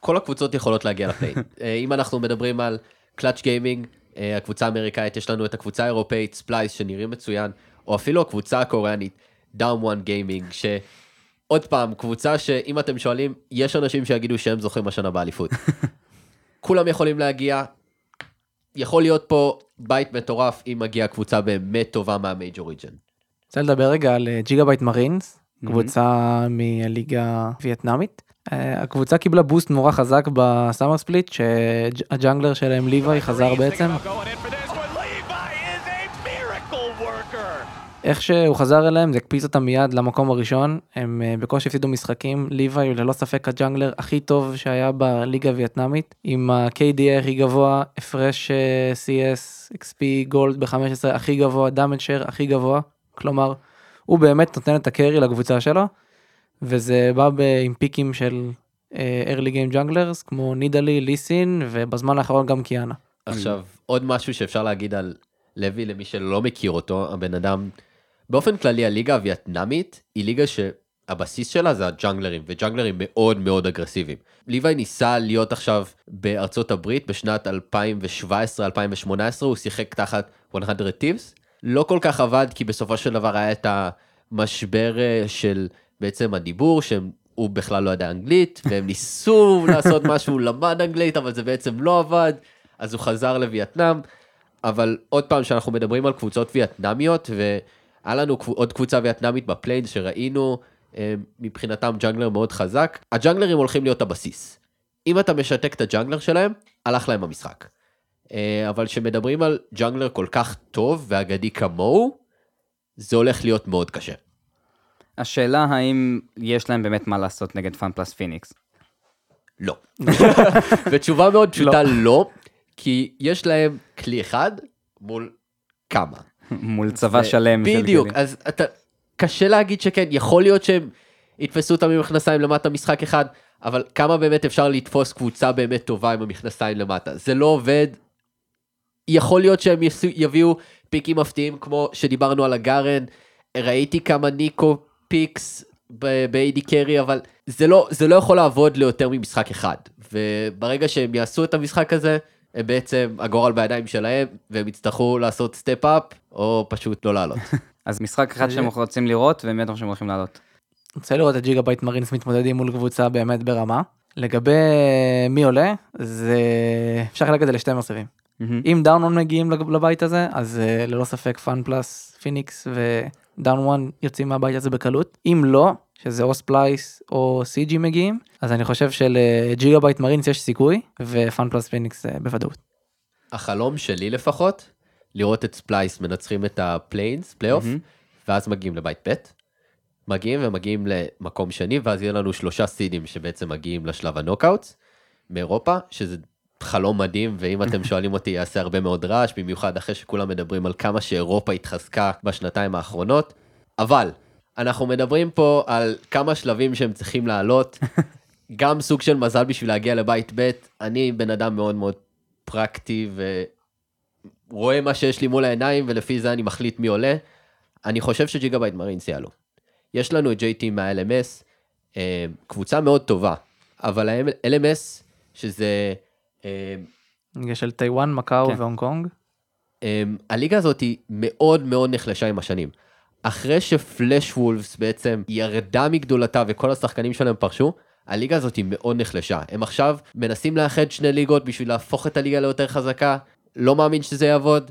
כל הקבוצות יכולות להגיע ל play-in. אה, אם אנחנו מדברים על Clutch Gaming, אה, הקבוצה האמריקאית, יש לנו את הקבוצה האירופאית Splyce שנראים מצוין, או אפילו הקבוצה הקוריאנית, DAMWON Gaming, שעוד פעם, קבוצה שאם אתם שואלים, יש אנשים שיגידו שהם זוכים השנה באליפות. כולם יכולים להגיע, יכול להיות פה בית מטורף אם מגיעה קבוצה באמת טובה מה major region. רוצה לדבר רגע על Gigabyte Marines, קבוצה מהליגה וייטנאמית. אה, הקבוצה קיבלה boost נורא חזק ב summer split שה jungler שלהם ליוואי חזר בעצם. איך שהוא חזר אליהם זה הקפיץ אותם מיד למקום הראשון. הם אה, בקושי הפסידו משחקים. ליוואי ללא ספק ה jungler הכי טוב שהיה בליגה הווייטנאמית עם ה-KDA הכי גבוה הפרש אה, CS XP gold ב-15 הכי גבוה damage share הכי גבוה כלומר הוא באמת נותן את הקרי לקבוצה שלו. וזה בא עם פיקים של uh, early game junglers כמו נידלי, ליסין ובזמן האחרון גם קיאנה. עכשיו עוד משהו שאפשר להגיד על לוי למי שלא מכיר אותו הבן אדם באופן כללי הליגה הווייטנאמית היא ליגה שהבסיס שלה זה הג'אנגלרים וג'אנגלרים מאוד מאוד אגרסיביים. ליוואי ניסה להיות עכשיו בארצות הברית בשנת 2017-2018 הוא שיחק תחת 100 טיבס לא כל כך עבד כי בסופו של דבר היה את המשבר אה, של בעצם הדיבור שהוא בכלל לא ידע אנגלית והם ניסו לעשות משהו, למד אנגלית אבל זה בעצם לא עבד, אז הוא חזר לווייטנאם. אבל עוד פעם שאנחנו מדברים על קבוצות וייטנמיות והיה לנו עוד קבוצה וייטנמית בפליין שראינו אה, מבחינתם ג'אנגלר מאוד חזק, הג'אנגלרים הולכים להיות הבסיס. אם אתה משתק את ה jungler שלהם, הלך להם המשחק. אה, אבל כשמדברים על jungler כל כך טוב ואגדי כמוהו, זה הולך להיות מאוד קשה. השאלה האם יש להם באמת מה לעשות נגד FunPlus Phoenix. לא. ותשובה מאוד פשוטה לא. לא, כי יש להם כלי אחד מול כמה. מול צבא. שלם. בדיוק, אז אתה, קשה להגיד שכן, יכול להיות שהם יתפסו אותם עם מכנסיים למטה משחק אחד, אבל כמה באמת אפשר לתפוס קבוצה באמת טובה עם המכנסיים למטה? זה לא עובד. יכול להיות שהם יביאו פיקים מפתיעים כמו שדיברנו על ה Garen, ראיתי כמה Neeko picks ב- AD carry, אבל זה לא, זה לא יכול לעבוד ליותר ממשחק אחד. וברגע שהם יעשו את המשחק הזה, הם בעצם הגורל בידיים שלהם, והם יצטרכו לעשות step-up, או פשוט לא לעלות. אז משחק אחד שהם רוצים לראות, ומי אתם הולכים לעלות? רוצה לראות את Gigabyte Marines מתמודדים מול קבוצה באמת ברמה. לגבי מי עולה, זה אפשר לחלק את זה לשתי מצבים. Mm-hmm. אם DAMWON מגיעים לבית הזה, אז uh, ללא ספק FunPlus Phoenix ו DAMWON יוצאים מהבית הזה בקלות. אם לא, שזה או Splyce או CG מגיעים, אז אני חושב של Gigabyte Marines יש סיכוי, ו FunPlus Phoenix uh, בוודאות. החלום שלי לפחות, לראות את Splyce מנצחים את ה play-ins, פלייאוף, mm-hmm. ואז מגיעים לבית ב'. מגיעים ומגיעים למקום שני, ואז יהיה לנו שלושה סידים שבעצם מגיעים לשלב ה knockouts מאירופה, שזה חלום מדהים, ואם אתם שואלים אותי, יעשה הרבה מאוד רעש, במיוחד אחרי שכולם מדברים על כמה שאירופה התחזקה בשנתיים האחרונות. אבל, אנחנו מדברים פה על כמה שלבים שהם צריכים לעלות, גם סוג של מזל בשביל להגיע לבית ב', אני בן אדם מאוד מאוד פרקטי ורואה מה שיש לי מול העיניים ולפי זה אני מחליט מי עולה. אני חושב ש Gigabyte Marines יעלו. יש לנו את JT מה-LMS, אה, קבוצה מאוד טובה, אבל ה-LMS, שזה ליגה של טיוואן, מקאו כן. והונג קונג. um, הליגה הזאת היא מאוד מאוד נחלשה עם השנים. אחרי ש Flash Wolves בעצם ירדה מגדולתה וכל השחקנים שלהם פרשו, הליגה הזאת היא מאוד נחלשה. הם עכשיו מנסים לאחד שני ליגות בשביל להפוך את הליגה ליותר חזקה, לא מאמין שזה יעבוד.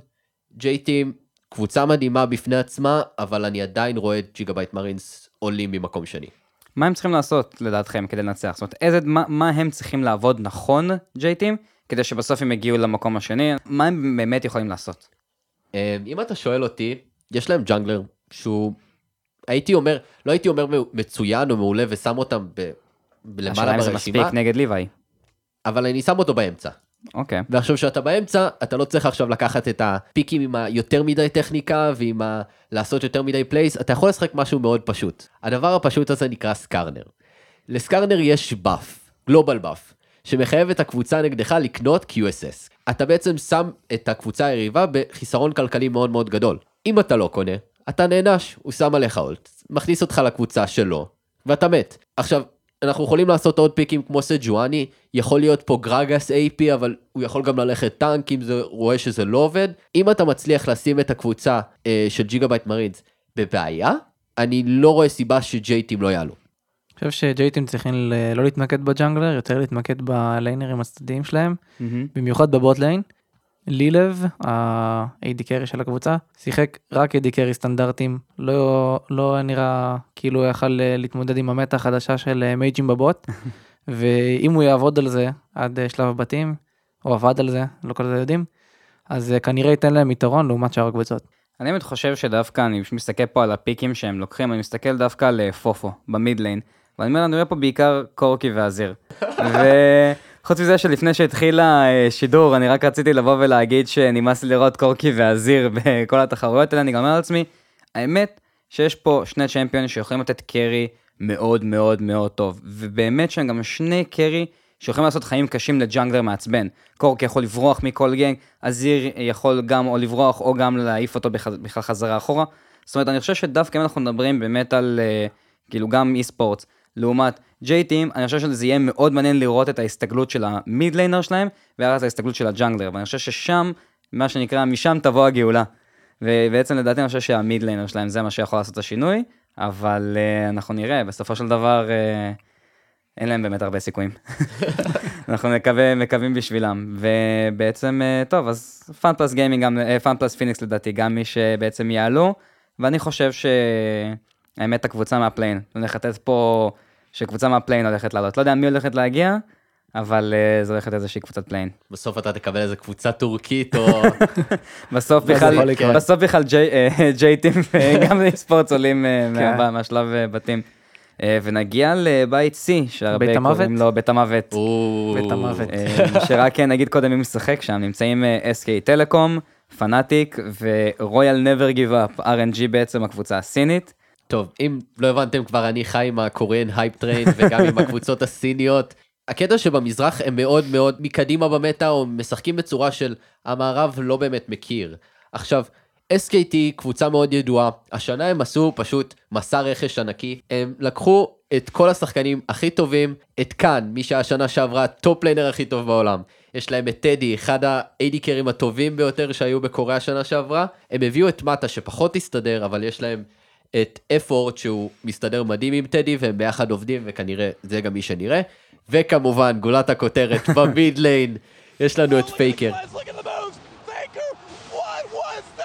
J Team, קבוצה מדהימה בפני עצמה, אבל אני עדיין רואה את Gigabyte Marines עולים ממקום שני. מה הם צריכים לעשות לדעתכם כדי לנצח? זאת אומרת, איזה, מה, מה הם צריכים לעבוד נכון, J Team, כדי שבסוף הם יגיעו למקום השני? מה הם באמת יכולים לעשות? אמ, אם אתה שואל אותי, יש להם jungler שהוא, הייתי אומר, לא הייתי אומר מצוין או מעולה ושם אותם ב... למעלה השאלה אם זה ברשימה, מספיק נגד Levi. אבל אני שם אותו באמצע. אוקיי. ועכשיו שאתה באמצע, אתה לא צריך עכשיו לקחת את הפיקים עם היותר מדי טכניקה ועם ה... לעשות יותר מדי plays, אתה יכול לשחק משהו מאוד פשוט. הדבר הפשוט הזה נקרא Skarner. ל Skarner יש buff, global buff, שמחייב את הקבוצה נגדך לקנות QSS. אתה בעצם שם את הקבוצה היריבה בחיסרון כלכלי מאוד מאוד גדול. אם אתה לא קונה, אתה נענש, הוא שם עליך ult, מכניס אותך לקבוצה שלו, ואתה מת. עכשיו, אנחנו יכולים לעשות עוד פיקים כמו Sejuani, יכול להיות פה Gragas AP, אבל הוא יכול גם ללכת טנק אם זה רואה שזה לא עובד. אם אתה מצליח לשים את הקבוצה אה, של Gigabyte Marines בבעיה, אני לא רואה סיבה ש J Team לא יעלו. אני חושב ש J Team צריכים לא להתמקד ב jungler, יותר להתמקד בליינרים הצדדיים שלהם, במיוחד ב bot lane. Lilv, ה-AD carry של הקבוצה, שיחק רק AD carry סטנדרטים, לא, לא נראה כאילו הוא יכל אה, להתמודד עם ה meta החדשה של אה, מייג'ים בבוט, ואם הוא יעבוד על זה עד אה, שלב הבתים, או עבד על זה, לא כזה יודעים, אז אה, כנראה ייתן להם יתרון לעומת שאר הקבוצות. אני באמת חושב שדווקא, אני מסתכל פה על הפיקים שהם לוקחים, אני מסתכל דווקא על FoFo, ב mid lane, ואני אומר, אני רואה פה בעיקר Corki ו Azir. וחוץ מזה שלפני שהתחיל השידור, אני רק רציתי לבוא ולהגיד שנמאס לי לראות קורקי ואזיר בכל התחרויות האלה, אני גם אומר לעצמי, האמת שיש פה שני צ'מפיונים שיכולים לתת קרי מאוד מאוד מאוד טוב, ובאמת שהם גם שני קרי שיכולים לעשות חיים קשים לג'אנגלר מעצבן. קורקי יכול לברוח מכל גנג, אזיר יכול גם או לברוח או גם להעיף אותו בכ- בכלל חזרה אחורה. זאת אומרת, אני חושב שדווקא אם אנחנו מדברים באמת על אה, כאילו גם e-sport, לעומת J Team, אני חושב שזה יהיה מאוד מעניין לראות את ההסתגלות של ה mid laner שלהם, ואז ההסתגלות של ה jungler, ואני חושב ששם, מה שנקרא, משם תבוא הגאולה. ובעצם לדעתי אני חושב שה mid laner שלהם זה מה שיכול לעשות את השינוי, אבל uh, אנחנו נראה, בסופו של דבר uh, אין להם באמת הרבה סיכויים. אנחנו מקווה, מקווים בשבילם, ובעצם, uh, טוב, אז FunPlus Gaming, גם, FunPlus Phoenix לדעתי, גם מי שבעצם יעלו, ואני חושב שהאמת הקבוצה מה play-in, הולכת לתת פה, שקבוצה מה play-in הולכת לעלות, לא יודע מי הולכת להגיע, אבל uh, זה הולכת איזושהי קבוצת play-in. בסוף אתה תקבל איזה קבוצה טורקית או... בסוף בכלל. בסוף בכלל אה, J Team וגם עולים אה, כן. מה- מהשלב אה, בתים. אה, ונגיע לבית C, שהרבה בית המוות? קוראים לו בית המוות. או, בית המוות. שרק נגיד קודם מי משחק שם, נמצאים SK Telecom, Fnatic ו Royal Never Give Up, RNG בעצם הקבוצה הסינית. טוב, אם לא הבנתם כבר, אני חי עם ה Korean hype train וגם עם הקבוצות הסיניות. הקטע שבמזרח הם מאוד מאוד מקדימה ב meta, או משחקים בצורה של המערב לא באמת מכיר. עכשיו, SKT קבוצה מאוד ידועה, השנה הם עשו פשוט מסע רכש ענקי, הם לקחו את כל השחקנים הכי טובים, את Khan, מי שהשנה שעברה ה top laner הכי טוב בעולם. יש להם את Teddy, אחד ה-AD קרים הטובים ביותר שהיו בקוריאה שנה שעברה. הם הביאו את Mata שפחות הסתדר, אבל יש להם את Effort שהוא מסתדר מדהים עם Teddy והם ביחד עובדים וכנראה זה גם מי שנראה. וכמובן גולת הכותרת ב mid lane יש לנו את Faker. That?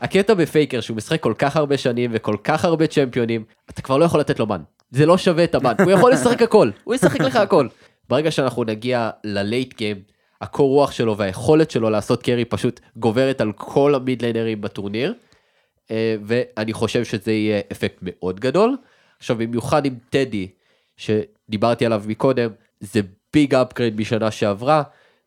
הקטע ב Faker שהוא משחק כל כך הרבה שנים וכל כך הרבה צ'מפיונים אתה כבר לא יכול לתת לו ban. זה לא שווה את ה ban. הוא יכול לשחק הכל. הוא ישחק לך הכל. ברגע שאנחנו נגיע ל late game הקור רוח שלו והיכולת שלו לעשות carry פשוט גוברת על כל ה mid ליינרים בטורניר. אה, ואני חושב שזה יהיה אפקט מאוד גדול. עכשיו במיוחד עם Teddy שדיברתי עליו מקודם זה big upgrade משנה שעברה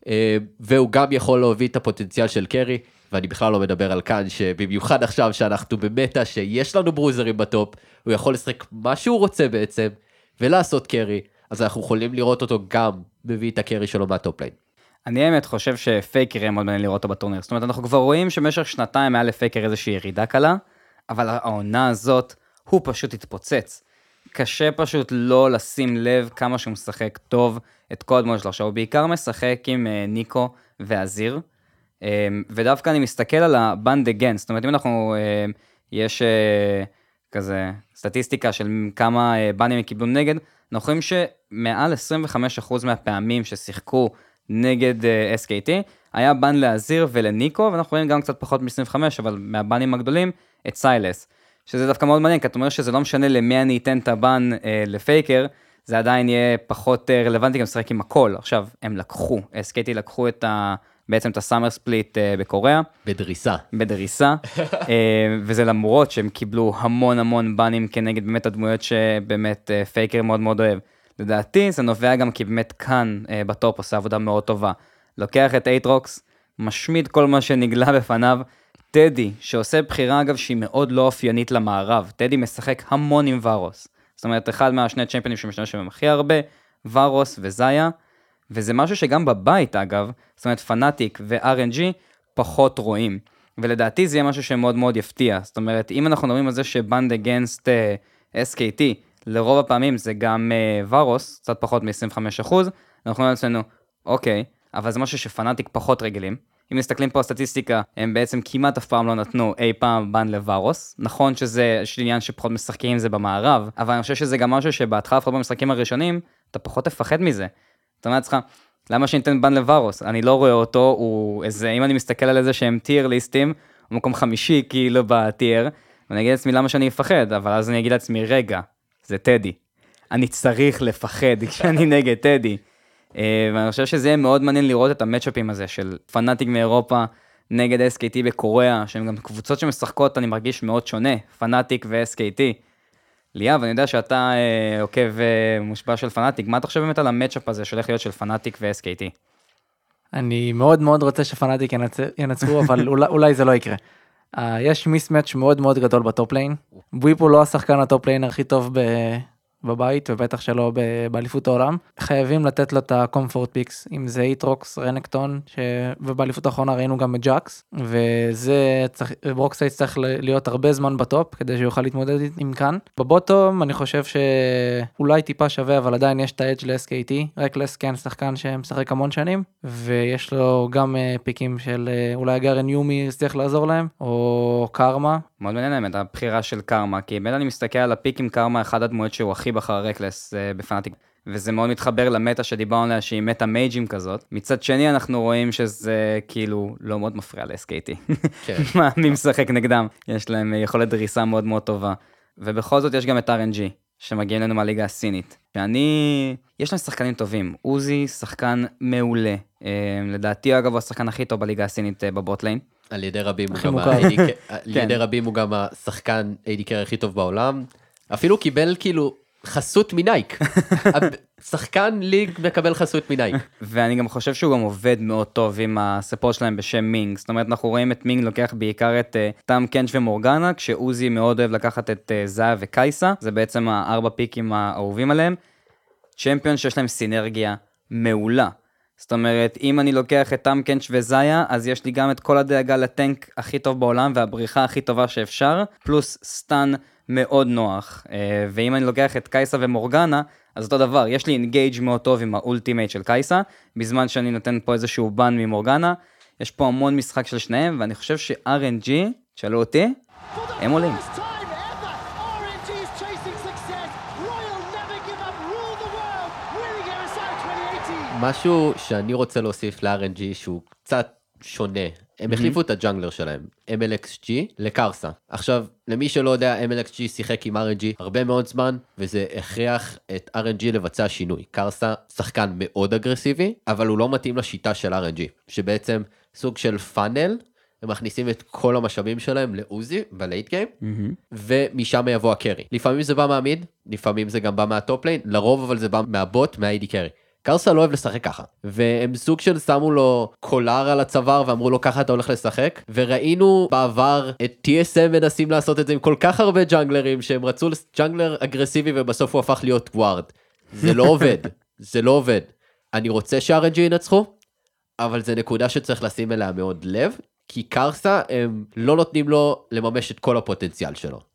אה, והוא גם יכול להביא את הפוטנציאל של carry. ואני בכלל לא מדבר על Khan, שבמיוחד עכשיו שאנחנו ב meta, שיש לנו ברוזרים ב top, הוא יכול לשחק מה שהוא רוצה בעצם, ולעשות carry, אז אנחנו יכולים לראות אותו גם מביא את ה carry שלו מה top lane. אני האמת חושב ש Faker יהיה מאוד מעניין לראות אותו בטורניר. זאת אומרת, אנחנו כבר רואים שבמשך שנתיים היה ל Faker איזושהי ירידה קלה, אבל העונה הזאת, הוא פשוט התפוצץ. קשה פשוט לא לשים לב כמה שהוא משחק טוב את כל הדמות שלו. עכשיו, הוא בעיקר משחק עם אה, Neeko ו Azir, אה, ודווקא אני מסתכל על הבנד אגן, זאת אומרת, אם אנחנו, אה, יש אה, כזה סטטיסטיקה של כמה בנים הם קיבלו נגד, אנחנו רואים שמעל 25% מהפעמים ששיחקו נגד אה, SKT, היה בן לאזיר ולניקו, ואנחנו רואים גם קצת פחות מ-25, אבל מהבנים הגדולים, את סיילס. שזה דווקא מאוד מעניין, כי אתה אומר שזה לא משנה למי אני אתן את הבן אה, לפייקר, זה עדיין יהיה פחות אה, רלוונטי גם לשחק עם הכל. עכשיו, הם לקחו, SKT לקחו את ה... בעצם את summer split אה, בקוריאה, בדריסה. בדריסה, אה, וזה למרות שהם קיבלו המון המון בנים כנגד באמת הדמויות שבאמת אה, Faker מאוד מאוד אוהב. לדעתי זה נובע גם כי באמת Khan אה, ב top עושה עבודה מאוד טובה. לוקח את Aatrox, משמיד כל מה שנגלה בפניו. Teddy, שעושה בחירה אגב שהיא מאוד לא אופיינית למערב, Teddy משחק המון עם Varus. זאת אומרת, אחד מהשני צ'מפיונים שמשתמש בהם הכי הרבה, ורוס וזיה, וזה משהו שגם בבית אגב, זאת אומרת פנאטיק ו-RNG פחות רואים. ולדעתי זה יהיה משהו שמאוד מאוד יפתיע. זאת אומרת, אם אנחנו מדברים על זה שבנד אגנסט uh, SKT, לרוב הפעמים זה גם uh, ורוס, קצת פחות מ-25%, אנחנו אומרים לעצמנו, אוקיי, אבל זה משהו שפנאטיק פחות רגילים. אם מסתכלים פה על סטטיסטיקה, הם בעצם כמעט אף פעם לא נתנו אי פעם בן לוורוס. נכון שזה, יש עניין שפחות משחקים עם זה במערב, אבל אני חושב שזה גם משהו שבהתחלה, לפחות במשחקים הראשונים, אתה פחות תפחד מזה. אתה אומר לעצמך, למה שניתן בן לוורוס? אני לא רואה אותו, הוא איזה, אם אני מסתכל על איזה שהם טיר ליסטים, הוא מקום חמישי כאילו בטיר, ואני אגיד לעצמי למה שאני אפחד, אבל אז אני אגיד לעצמי, רגע, זה טדי. אני צריך לפחד כשאני נגד טדי. אה, ואני חושב שזה יהיה מאוד מעניין לראות את המצ'אפים הזה של פנאטיק מאירופה נגד SKT בקוריאה, שהן גם קבוצות שמשחקות, אני מרגיש מאוד שונה, פנאטיק ו-SKT. ליאב, אני יודע שאתה אה, עוקב אה, מושפע של Fnatic, מה אתה חושב באמת על ה matchup הזה שהולך להיות של Fnatic ו-SKT? אני מאוד מאוד רוצה ש Fnatic ינצ- ינצחו, אבל אולי, אולי זה לא יקרה. Uh, יש mismatch מאוד מאוד גדול ב top lane. Bwipo לא השחקן ה top lane הכי טוב ב... בבית, ובטח שלא באליפות העולם. חייבים לתת לו את ה comfort picks, אם זה Aatrox, Renekton, ש... ובאליפות האחרונה ראינו גם את Jax, וזה צריך, Broxah צריך להיות הרבה זמן ב top, כדי שהוא יוכל להתמודד עם Khan. ב bottom אני חושב שאולי טיפה שווה, אבל עדיין יש את ה edge ל-SKT, Rekkles כן שחקן שמשחק המון שנים, ויש לו גם אה, פיקים של אה, אולי Garen Yuumi יצליח לעזור להם, או קרמה, מאוד מעניין האמת, הבחירה של קרמה, כי באמת אני מסתכל על הפיק עם קרמה, אחד הדמויות שהוא הכי בחר רקלס אה, בפנאטיק, וזה מאוד מתחבר למטה שדיברנו עליה, שהיא מטה מייג'ים כזאת. מצד שני, אנחנו רואים שזה כאילו לא מאוד מפריע ל-SKT. כן. מה, מי משחק נגדם? יש להם אה, יכולת דריסה מאוד מאוד טובה. ובכל זאת יש גם את RNG, שמגיעים לנו מהליגה הסינית. שאני... יש להם שחקנים טובים. עוזי, שחקן מעולה. אה, לדעתי, אגב, הוא השחקן הכי טוב בליגה הסינית אה, ב bot lane. על ידי רבים הוא גם מוכר. ה-AD כן. על ידי רבים הוא גם השחקן AD carry הכי טוב בעולם. אפילו קיבל כאילו חסות מנייק. שחקן League מקבל חסות מנייק. ואני גם חושב שהוא גם עובד מאוד טוב עם ה support שלהם בשם מינג. זאת אומרת, אנחנו רואים את מינג לוקח בעיקר את אה, טאם קנץ' ומורגנה, כשעוזי מאוד אוהב לקחת את אה, זיה וקייסה, זה בעצם הארבע פיקים האהובים עליהם. champion שיש להם סינרגיה מעולה. זאת אומרת, אם אני לוקח את טאם קנץ' וזיה, אז יש לי גם את כל הדאגה לטנק הכי טוב בעולם והבריחה הכי טובה שאפשר, פלוס stun מאוד נוח. אה, ואם אני לוקח את קייסה ומורגנה, אז אותו דבר, יש לי engage מאוד טוב עם ה ultimate של קייסה, בזמן שאני נותן פה איזשהו bind ממורגנה. יש פה המון משחק של שניהם, ואני חושב ש-RNG, תשאלו אותי, הם עולים. משהו שאני רוצה להוסיף ל-RNG שהוא קצת שונה. הם החליפו את ה jungler שלהם, MLXG, לקרסה. עכשיו, למי שלא יודע, MLXG שיחק עם RNG הרבה מאוד זמן, וזה הכריח את RNG לבצע שינוי. קרסה שחקן מאוד אגרסיבי, אבל הוא לא מתאים לשיטה של RNG, שבעצם סוג של funnel, הם מכניסים את כל המשאבים שלהם לעוזי ב late game, ומשם יבוא ה carry. לפעמים זה בא מה mid, לפעמים זה גם בא מה top lane, לרוב אבל זה בא מהבוט, מה- AD carry. קרסה לא אוהב לשחק ככה והם סוג של שמו לו קולר על הצוואר ואמרו לו ככה אתה הולך לשחק וראינו בעבר את TSM מנסים לעשות את זה עם כל כך הרבה ג'אנגלרים שהם רצו ג'אנגלר אגרסיבי ובסוף הוא הפך להיות ווארד. זה לא עובד זה לא עובד. אני רוצה שה-RNG ינצחו אבל זה נקודה שצריך לשים אליה מאוד לב כי קרסה הם לא נותנים לו לממש את כל הפוטנציאל שלו.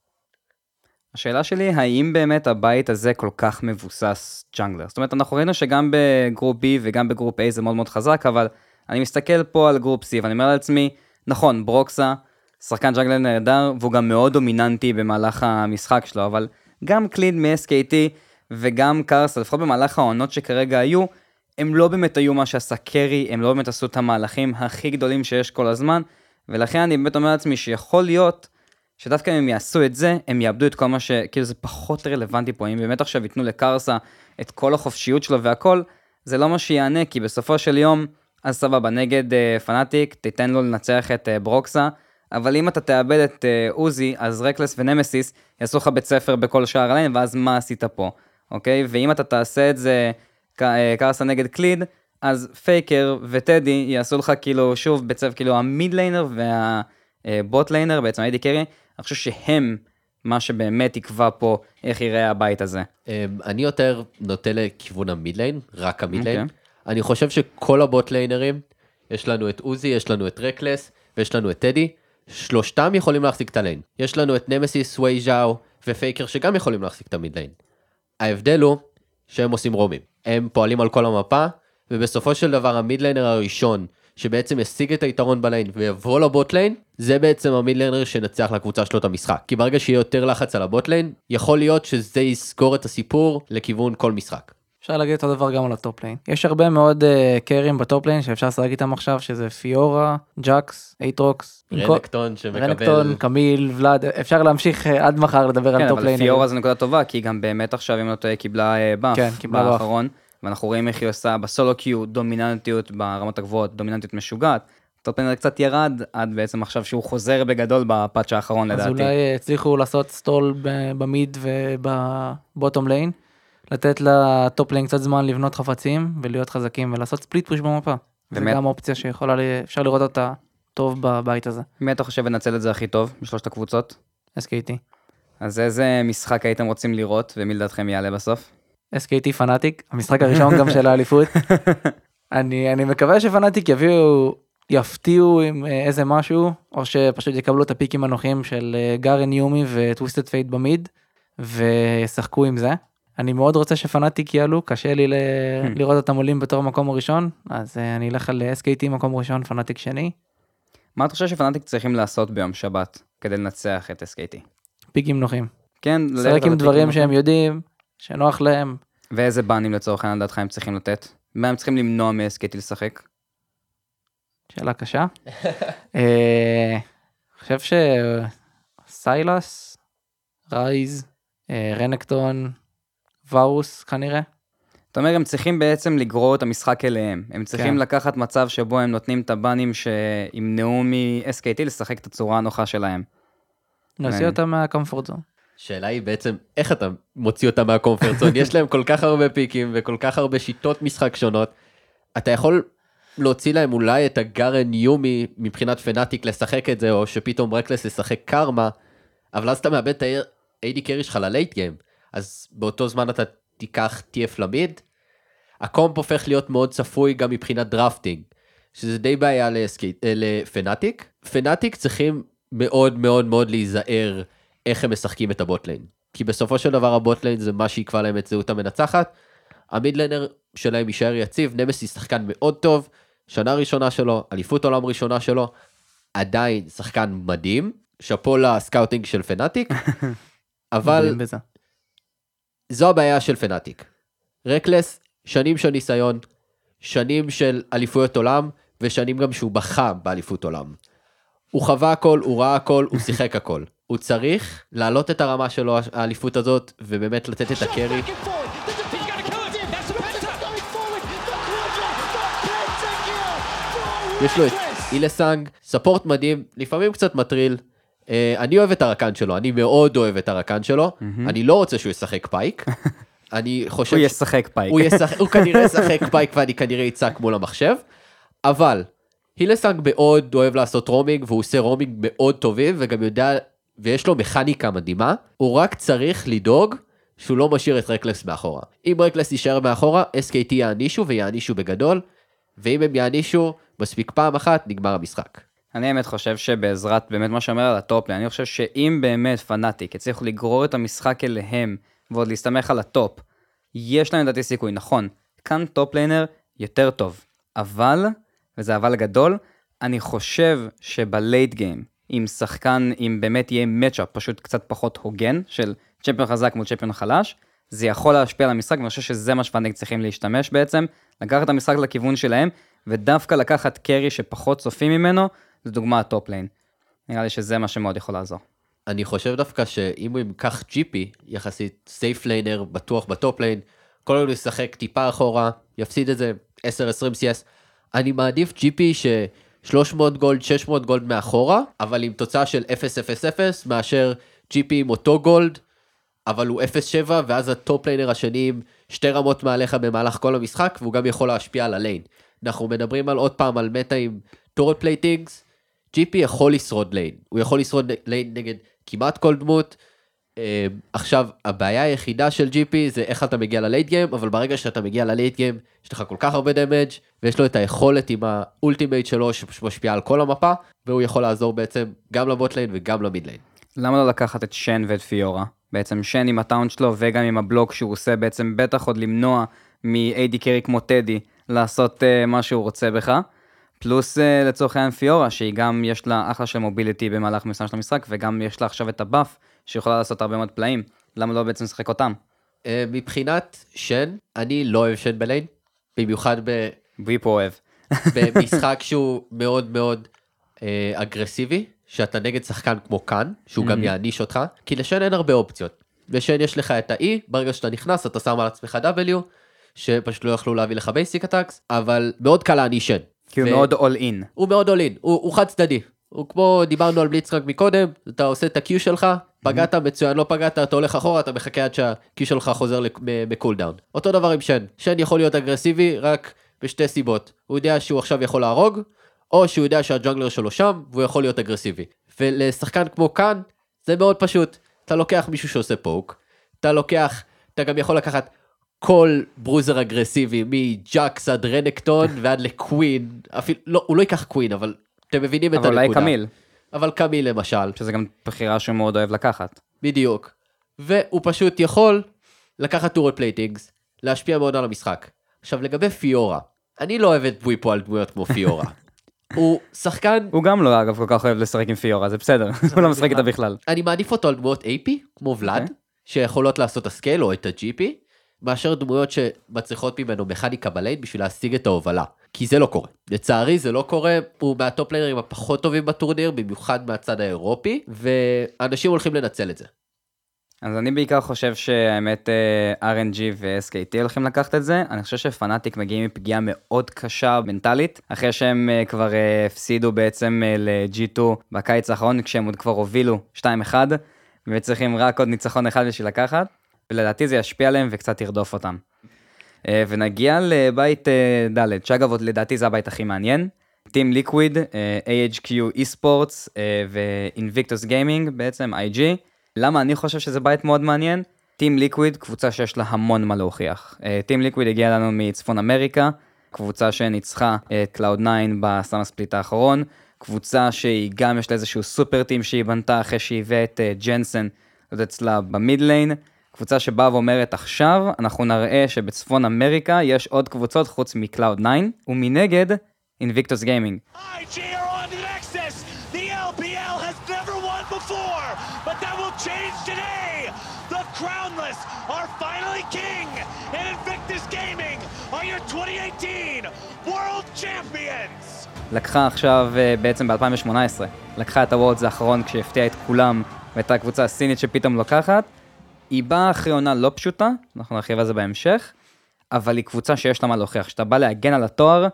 השאלה שלי, האם באמת הבית הזה כל כך מבוסס jungler? זאת אומרת, אנחנו ראינו שגם ב group B וגם ב group A זה מאוד מאוד חזק, אבל אני מסתכל פה על group C ואני אומר לעצמי, נכון, ברוקסה, שחקן jungler נהדר, והוא גם מאוד דומיננטי במהלך המשחק שלו, אבל גם קליד מ-SKT וגם קרסה, לפחות במהלך העונות שכרגע היו, הם לא באמת היו מה שעשה carry, הם לא באמת עשו את המהלכים הכי גדולים שיש כל הזמן, ולכן אני באמת אומר לעצמי שיכול להיות שדווקא אם הם יעשו את זה, הם יאבדו את כל מה ש... כאילו זה פחות רלוונטי פה, אם באמת עכשיו ייתנו לקרסה את כל החופשיות שלו והכל, זה לא מה שיענה, כי בסופו של יום, אז סבבה, נגד uh, פנאטיק, תיתן לו לנצח את uh, ברוקסה, אבל אם אתה תאבד את uh, עוזי, אז רקלס ונמסיס יעשו לך בית ספר בכל שער הליין, ואז מה עשית פה, אוקיי? ואם אתה תעשה את זה ק- אה, קרסה נגד קליד, אז פייקר וטדי יעשו לך כאילו, שוב, בית ספר, כאילו ה mid laner וה bot laner, בעצם ה AD carry, אני חושב שהם מה שבאמת יקבע פה איך ייראה הבית הזה. אמ, אני יותר נוטה לכיוון ה mid lane, רק ה mid lane. אוקיי. אני חושב שכל הבוט ליינרים, יש לנו את עוזי, יש לנו את רקלס, ויש לנו את טדי, שלושתם יכולים להחזיק את ה lane. יש לנו את נמסיס, ווי ז'או ופייקר שגם יכולים להחזיק את ה mid lane. ההבדל הוא שהם עושים רומים. הם פועלים על כל המפה, ובסופו של דבר ה mid laner הראשון, שבעצם ישיג את היתרון ב lane ויבוא ל bot lane, זה בעצם ה mid laner שנצח לקבוצה שלו את המשחק. כי ברגע שיהיה יותר לחץ על ה bot lane, יכול להיות שזה יסגור את הסיפור לכיוון כל משחק. אפשר להגיד אותו דבר גם על ה top lane. יש הרבה מאוד אה, קרים ב top lane שאפשר לשחק איתם עכשיו, שזה פיורה, ג'קס, אייטרוקס, רנקטון שמקבל... רנקטון, קמיל, ולאד, אפשר להמשיך אה, עד מחר לדבר כן, על top אבל lane. פיורה זה נקודה טובה, כי היא גם באמת עכשיו, אם לא טועה, קיבלה אה, buff כן, קיבלה buff. באחרון, ואנחנו רואים איך היא עושה ב solo queue דומיננטיות ברמות הגבוהות, דומיננטיות משוגעת. top laner קצת ירד עד בעצם עכשיו שהוא חוזר בגדול ב patch האחרון אז לדעתי. אולי אה, הצליחו לעשות stall ב mid וב bottom lane, לתת ל top lane קצת זמן לבנות חפצים ולהיות חזקים ולעשות split push במפה. זה באמת? גם אופציה שיכולה, אפשר לראות אותה טוב בבית הזה, מי אתה חושב ינצל את זה הכי טוב משלושת הקבוצות? SKT. אז איזה משחק הייתם רוצים לראות, ומי לדעתכם יעלה בסוף? SKT פנאטיק, המשחק הראשון גם של האליפות. אני, אני מקווה שפנאטיק יביאו, יפתיעו עם אה, איזה משהו, או שפשוט יקבלו את הפיקים הנוחים של אה, גארן יומי וטוויסטד פייט ב mid, וישחקו עם זה. אני מאוד רוצה שפנאטיק יעלו, קשה לי ל- לראות אותם עולים בתור מקום הראשון, אז אה, אני אלך על SKT מקום ראשון, פנאטיק שני, מה אתה חושב שפנאטיק צריכים לעשות ביום שבת כדי לנצח את SKT? פיקים נוחים. כן, לשחק עם דברים שהם יודעים, שנוח להם. ואיזה באנים לצורך העניין לדעתך הם צריכים לתת? מה הם צריכים למנוע מ-SKT לשחק? שאלה קשה. אה, אני חושב שסיילס, רייז, אה, רנקטון, ואוס כנראה. אתה אומר, הם צריכים בעצם לגרור את המשחק אליהם. הם צריכים כן. לקחת מצב שבו הם נותנים את הבאנים שימנעו מ-SKT לשחק את הצורה הנוחה שלהם. מעניין. אותם מהקומפורט זון. השאלה היא בעצם איך אתה מוציא אותם מהקומפרט זון יש להם כל כך הרבה פיקים וכל כך הרבה שיטות משחק שונות. אתה יכול להוציא להם אולי את הגארן יומי מבחינת פנאטיק לשחק את זה או שפתאום רקלס לשחק קרמה אבל אז אתה מאבד את ה-AD קרי שלך ללייט גיים אז באותו זמן אתה תיקח TF ל mid. ה comp הופך להיות מאוד צפוי גם מבחינת drafting שזה די בעיה אה, לפנאטיק. פנאטיק צריכים מאוד מאוד מאוד להיזהר איך הם משחקים את ה bot lane. כי בסופו של דבר ה bot lane זה מה שיקבע להם את זהות המנצחת. ה mid laner שלהם יישאר יציב, נמסיס שחקן מאוד טוב, שנה ראשונה שלו, אליפות עולם ראשונה שלו, עדיין שחקן מדהים, שאפו לסקאוטינג של פנאטיק, אבל. זו הבעיה של פנאטיק. רקלס, שנים של ניסיון, שנים של אליפויות עולם, ושנים גם שהוא בכה באליפות עולם. הוא חווה הכל, הוא ראה הכל, הוא שיחק הכל. הוא צריך להעלות את הרמה שלו, האליפות הזאת, ובאמת לתת את הקרי. יש לו את. אילסנג, support מדהים, לפעמים קצת מטריל. אה, אני אוהב את הרקן שלו, אני מאוד אוהב את הרקן שלו. אני לא רוצה שהוא ישחק פייק, אני חושב... הוא ישחק פייק. הוא, כנראה ישחק פייק ואני כנראה אצעק מול המחשב, אבל הילסנג מאוד אוהב לעשות roaming והוא עושה roaming מאוד טובים וגם יודע, ויש לו מכניקה מדהימה, הוא רק צריך לדאוג שהוא לא משאיר את רקלס מאחורה. אם רקלס יישאר מאחורה, SKT יענישו ויענישו בגדול, ואם הם יענישו מספיק פעם אחת, נגמר המשחק. אני באמת חושב שבעזרת באמת מה שאומר על ה top lane, אני חושב שאם באמת פנאטיק הצליחו לגרור את המשחק אליהם ועוד להסתמך על ה top, יש להם לדעתי סיכוי, נכון, כאן top laner יותר טוב, אבל, וזה אבל גדול, אני חושב שב late game, עם שחקן, אם באמת יהיה matchup פשוט קצת פחות הוגן, של champion חזק מול champion חלש, זה יכול להשפיע על המשחק, ואני חושב שזה מה שפנאטיק צריכים להשתמש בעצם, לקחת את המשחק לכיוון שלהם, ודווקא לקחת carry שפחות צופים ממנו, זו דוגמה ה top lane. נראה לי שזה מה שמאוד יכול לעזור. אני חושב דווקא שאם הוא ייקח GP, יחסית safe laner, בטוח ב top lane, כל הוא ישחק טיפה אחורה, יפסיד את זה 10-20 CS, אני מעדיף GP ש... 300 gold, 600 gold מאחורה, אבל עם תוצאה של 0-0-0, מאשר GP עם אותו גולד, אבל הוא 0-7, ואז ה top laner השני עם שתי רמות מעליך במהלך כל המשחק, והוא גם יכול להשפיע על ה lane. אנחנו מדברים על עוד פעם על meta עם turret platings, GP יכול לשרוד lane, הוא יכול לשרוד lane נגד כמעט כל דמות. אה, עכשיו, הבעיה היחידה של GP זה איך אתה מגיע ל late game, אבל ברגע שאתה מגיע ל late game, יש לך כל כך הרבה damage ויש לו את היכולת עם ה ultimate שלו שמשפיעה על כל המפה, והוא יכול לעזור בעצם גם ל bot lane וגם ל mid lane. למה לא לקחת את שן ואת פיורה? בעצם שן עם ה taunt שלו וגם עם הבלוק שהוא עושה, בעצם בטח עוד למנוע מ- AD carry כמו טדי לעשות uh, מה שהוא רוצה בך. פלוס uh, לצורך העניין פיורה, שהיא גם יש לה אחלה של mobility במהלך מסוים של המשחק, וגם יש לה עכשיו את ה buff, שיכולה לעשות הרבה מאוד פלאים. למה לא בעצם לשחק אותם? אה, מבחינת שן, אני לא אוהב שן ב lane, במיוחד ב... בוויפו אוהב. במשחק שהוא מאוד מאוד אה, אגרסיבי, שאתה נגד שחקן כמו כאן, שהוא גם יעניש אותך, כי לשן אין הרבה אופציות. לשן יש לך את ה-E, ברגע שאתה נכנס אתה שם על עצמך W, שפשוט לא יכלו להביא לך basic attacks, אבל מאוד קל להעניש שן. כי הוא מאוד all in. הוא מאוד all in, הוא, הוא חד צדדי. הוא כמו דיברנו על בליצקרק מקודם, אתה עושה את ה-Q שלך, פגעת מצוין, לא פגעת, אתה הולך אחורה, אתה מחכה עד שה-Q שלך חוזר ב cooldown. אותו דבר עם שן, שן יכול להיות אגרסיבי רק בשתי סיבות. הוא יודע שהוא עכשיו יכול להרוג, או שהוא יודע שה jungler שלו שם, והוא יכול להיות אגרסיבי. ולשחקן כמו כאן, זה מאוד פשוט. אתה לוקח מישהו שעושה poke, אתה לוקח, אתה גם יכול לקחת כל bruiser אגרסיבי, מג'אקס עד רנקטון ועד לקווין, אפילו, לא, הוא לא ייקח קווין, אבל אתם מבינים את אבל הנקודה. אולי קמיל, אבל קמיל למשל, שזה גם בחירה שהוא מאוד אוהב לקחת. בדיוק. והוא פשוט יכול לקחת turret platings, להשפיע מאוד על המשחק. עכשיו לגבי פיורה, אני לא אוהב את בוויפו על דמויות כמו פיורה. הוא שחקן, הוא גם לא אגב כל כך אוהב לשחק עם פיורה, זה בסדר, הוא לא משחק איתה בכלל. אני מעדיף אותו על דמויות AP, כמו ולאד, אוקיי. שיכולות לעשות scale או את ה-GP, מאשר דמויות שמצריכות ממנו מכניקה ב lane בשביל להשיג את ההובלה. כי זה לא קורה. לצערי זה לא קורה, הוא מה top laner-ים הפחות טובים בטורניר, במיוחד מהצד האירופי, ואנשים הולכים לנצל את זה. אז אני בעיקר חושב שהאמת אה, RNG ו-SKT הולכים לקחת את זה. אני חושב שפנאטיק מגיעים מפגיעה מאוד קשה מנטלית, אחרי שהם אה, כבר אה, הפסידו בעצם אה, ל-G2 בקיץ האחרון, כשהם עוד כבר הובילו 2-1, וצריכים רק עוד ניצחון אחד בשביל לקחת, ולדעתי זה ישפיע עליהם וקצת ירדוף אותם. אה, ונגיע לבית אה, ד', שאגב לדעתי זה הבית הכי מעניין. טים ליקוויד, AHQ eSports אה, ו-Invictus Gaming, בעצם IG. למה אני חושב שזה בית מאוד מעניין? Team Liquid, קבוצה שיש לה המון מה להוכיח. Team Liquid הגיע לנו מצפון אמריקה, קבוצה שניצחה את Cloud 9 ב summer split האחרון, קבוצה שהיא גם יש לה איזשהו super team שהיא בנתה אחרי שהיא הביאה את אה, ג'נסן להיות אצלה ב mid lane. קבוצה שבאה ואומרת עכשיו אנחנו נראה שבצפון אמריקה יש עוד קבוצות חוץ מ Cloud 9 ומנגד Invictus Gaming. IG are on the Nexus. The LPL has never won before, but that will change today. The Crownless are finally king, and Invictus Gaming are your 2018 World Champions. לקחה עכשיו, אה, בעצם ב-2018, לקחה את ה Worlds האחרון כשהפתיעה את כולם, והייתה קבוצה סינית שפתאום לוקחת. היא באה אחרי עונה לא פשוטה, אנחנו נרחיב על זה בהמשך, אבל היא קבוצה שיש לה מה להוכיח. כשאתה בא להגן על התואר,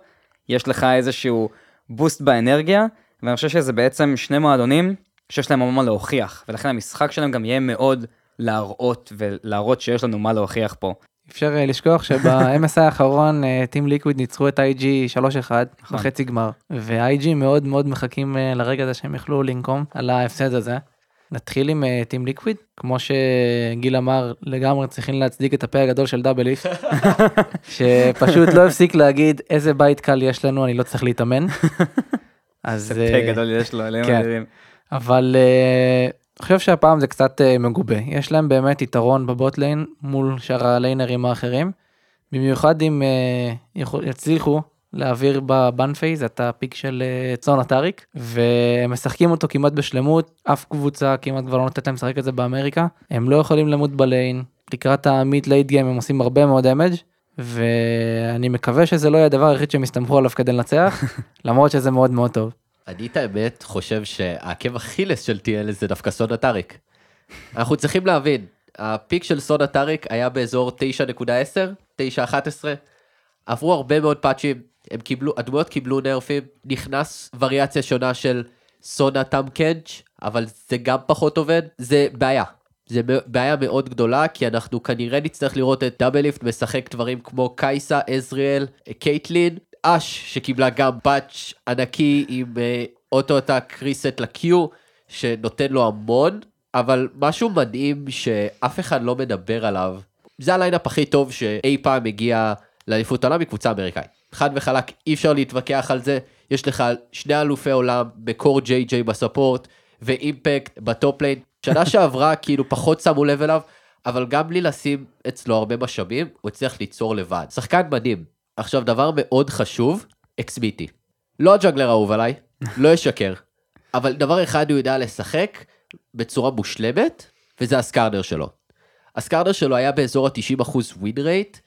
יש לך איזשהו בוסט באנרגיה, ואני חושב שזה בעצם שני מועדונים שיש להם המון מה להוכיח, ולכן המשחק שלהם גם יהיה מאוד להראות ולהראות שיש לנו מה להוכיח פה. אפשר אה, לשכוח שב-MSI האחרון אה, טים ליקוויד ניצחו את IG 3-1 נכון. בחצי גמר ו-IG מאוד מאוד מחכים אה, לרגע הזה שהם יוכלו לנקום על ההפסד הזה. נתחיל עם אה, Team Liquid כמו שגיל אמר לגמרי צריכים להצדיק את הפה הגדול של דאבל ליפט שפשוט לא הפסיק להגיד איזה בית קל יש לנו אני לא צריך להתאמן. אז אה, פה גדול יש לו, אלוהים כן. אדירים. אבל אה, אני חושב שהפעם זה קצת אה, מגובה יש להם באמת יתרון ב bot lane מול שאר ה laner-ים האחרים. במיוחד אם אה, יצליחו להעביר ב ban phase את ה pick של אה, סונה טאריק והם משחקים אותו כמעט בשלמות אף קבוצה כמעט כבר לא נותנת להם לשחק את זה באמריקה הם לא יכולים למות ב lane לקראת ה mid late game הם עושים הרבה מאוד damage ואני מקווה שזה לא יהיה הדבר היחיד שהם יסתמכו עליו כדי לנצח למרות שזה מאוד מאוד טוב. אני את האמת חושב שהעקב אכילס של TL זה דווקא סונה טאריק. אנחנו צריכים להבין, ה pick של סונה טאריק היה באזור 9.10, 9.11, עברו הרבה מאוד patch-ים, הם קיבלו, הדמויות קיבלו nerf-ים, נכנס וריאציה שונה של סונה טאם קנץ', אבל זה גם פחות עובד, זה בעיה. זה בעיה מאוד גדולה, כי אנחנו כנראה נצטרך לראות את דאבל ליפט משחק דברים כמו קייסה, עזריאל, קייטלין, אש, שקיבלה גם פאץ' ענקי עם אה, auto-attack reset ל-Q, שנותן לו המון, אבל משהו מדהים שאף אחד לא מדבר עליו, זה ה lineup הכי טוב שאי פעם הגיע לאליפות העולם מקבוצה אמריקאית. חד וחלק, אי אפשר להתווכח על זה, יש לך שני אלופי עולם ב CoreJJ ב support, ואימפקט ב top lane. שנה שעברה כאילו פחות שמו לב אליו, אבל גם בלי לשים אצלו הרבה משאבים, הוא הצליח ליצור לבד. שחקן מדהים. עכשיו דבר מאוד חשוב, אקסמיטי. לא ה jungler האהוב עליי, לא אשקר, אבל דבר אחד הוא יודע לשחק בצורה מושלמת, וזה הסקארנר שלו. הסקארנר שלו היה באזור ה-90% win rate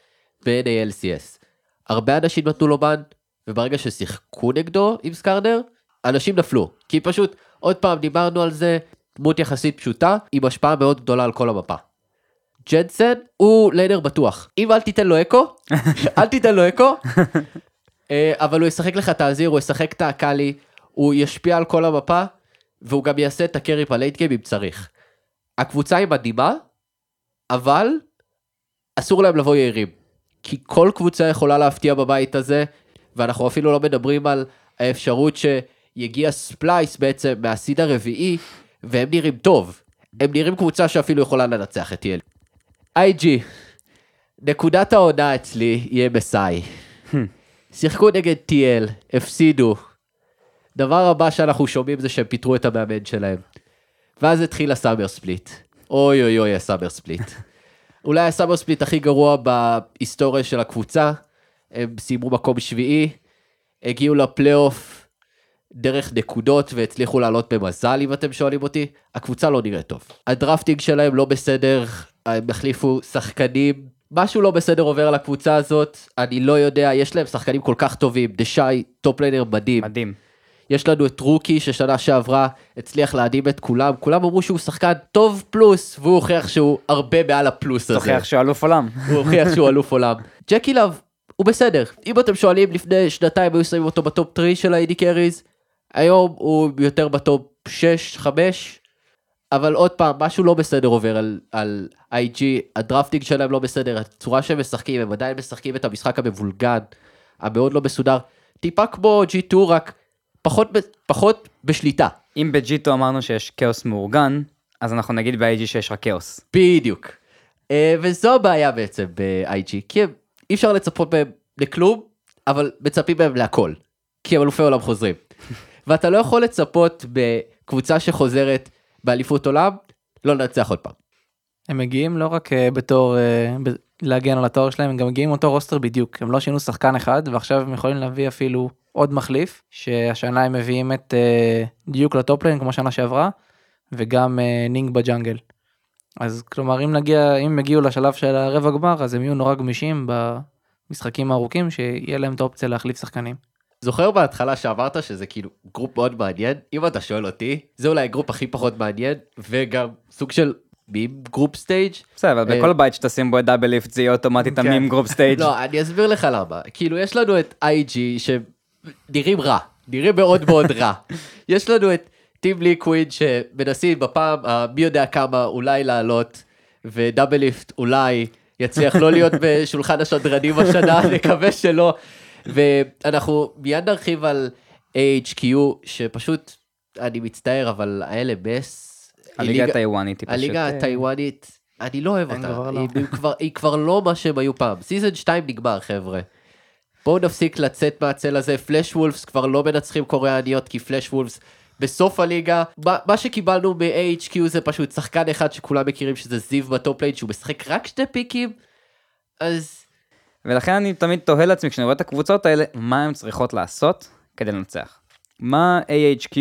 ב-NALCS. הרבה אנשים נתנו לו ban, וברגע ששיחקו נגדו עם סקארנר, אנשים נפלו. כי פשוט, עוד פעם, דיברנו על זה, דמות יחסית פשוטה, עם השפעה מאוד גדולה על כל המפה. ג'נסן הוא ליינר בטוח. אם אל תיתן לו אקו, אל תיתן לו אקו, אה, אבל הוא ישחק לך את האזיר, הוא ישחק את הקאלי, הוא ישפיע על כל המפה, והוא גם יעשה את הקרי בלייט גיים אם צריך. הקבוצה היא מדהימה, אבל אסור להם לבוא יעירים. כי כל קבוצה יכולה להפתיע בבית הזה, ואנחנו אפילו לא מדברים על האפשרות שיגיע ספלייס בעצם מהסיד הרביעי, והם נראים טוב. הם נראים קבוצה שאפילו יכולה לנצח את יל. IG, נקודת העונה אצלי יהיה מסאי. שיחקו נגד TL, הפסידו. דבר הבא שאנחנו שומעים זה שהם פיטרו את המאמן שלהם. ואז התחיל ה summer split. אוי אוי אוי ה summer split. אולי ה summer split הכי גרוע בהיסטוריה של הקבוצה. הם סיימו מקום שביעי, הגיעו לפלייאוף דרך נקודות והצליחו לעלות במזל אם אתם שואלים אותי. הקבוצה לא נראית טוב. ה drafting שלהם לא בסדר, הם החליפו שחקנים. משהו לא בסדר עובר על הקבוצה הזאת, אני לא יודע, יש להם שחקנים כל כך טובים, דה שאי, top laner מדהים. מדהים. יש לנו את Rookie ששנה שעברה הצליח להדהים את כולם, כולם אמרו שהוא שחקן טוב פלוס, והוא הוכיח שהוא הרבה מעל הפלוס הזה. תוכיח שהוא אלוף עולם. הוא הוכיח שהוא אלוף עולם. JackeyLove, הוא בסדר. אם אתם שואלים, לפני שנתיים היו שמים אותו ב-top 3 של ה-AD carries, היום הוא יותר ב-top 6, 5, אבל עוד פעם, משהו לא בסדר עובר על, על IG, ה-drafting שלהם לא בסדר, הצורה שהם משחקים, הם עדיין משחקים את המשחק המבולגן, המאוד לא מסודר, טיפה כמו G2, רק פחות, ב- פחות בשליטה. אם בג'יטו אמרנו שיש כאוס מאורגן, אז אנחנו נגיד ב-IG שיש רק כאוס. בדיוק. אה, וזו הבעיה בעצם ב-IG, כי אי אפשר לצפות מהם לכלום, אבל מצפים מהם להכל. כי הם אלופי עולם חוזרים. ואתה לא יכול לצפות בקבוצה שחוזרת באליפות עולם, לא לנצח עוד פעם. הם מגיעים לא רק אה, בתור אה, ב- להגן על התואר שלהם, הם גם מגיעים עם אותו roster בדיוק. הם לא שינו שחקן אחד, ועכשיו הם יכולים להביא אפילו עוד מחליף, שהשנה הם מביאים את אה, Duke ל-top lane כמו שנה שעברה, וגם אה, Ning ב-jungle. אז כלומר אם נגיע, אם הם יגיעו לשלב של הרבע גמר, אז הם יהיו נורא גמישים במשחקים הארוכים, שיהיה להם את האופציה להחליף שחקנים. זוכר בהתחלה שאמרת שזה כאילו group מאוד מעניין? אם אתה שואל אותי, זה אולי ה-group הכי פחות מעניין, וגם סוג של meme group stage. בסדר, אבל אה, בכל בית שתשים בו את Doublelift זה יהיה אוטומטית כן. ה-meme group stage. לא, אני אסביר לך למה. כאילו, יש לנו את IG שנראים רע, נראים מאוד מאוד רע. יש לנו את Team Liquid שמנסים בפעם המי יודע כמה אולי לעלות. ו-Doublelift אולי יצליח לא להיות בשולחן השדרנים השנה, נקווה שלא. ואנחנו מיד נרחיב על AHQ, שפשוט, אני מצטער, אבל ה-LMS... הליגה הטיוואנית היא פשוט... הליגה אה, הטיוואנית, אני לא אוהב אותה. לא. היא, כבר, היא כבר לא מה שהם היו פעם. season 2 נגמר, חבר'ה. בואו נפסיק לצאת מהצל הזה. Flash Wolves כבר לא מנצחים קוריאניות, כי Flash Wolves בסוף הליגה. מה, שקיבלנו מ-AHQ זה פשוט שחקן אחד שכולם מכירים שזה Ziv ב-top lane, שהוא משחק רק שני פיקים. אז ולכן אני תמיד תוהה לעצמי כשאני רואה את הקבוצות האלה, מה הן צריכות לעשות כדי לנצח. מה AHQ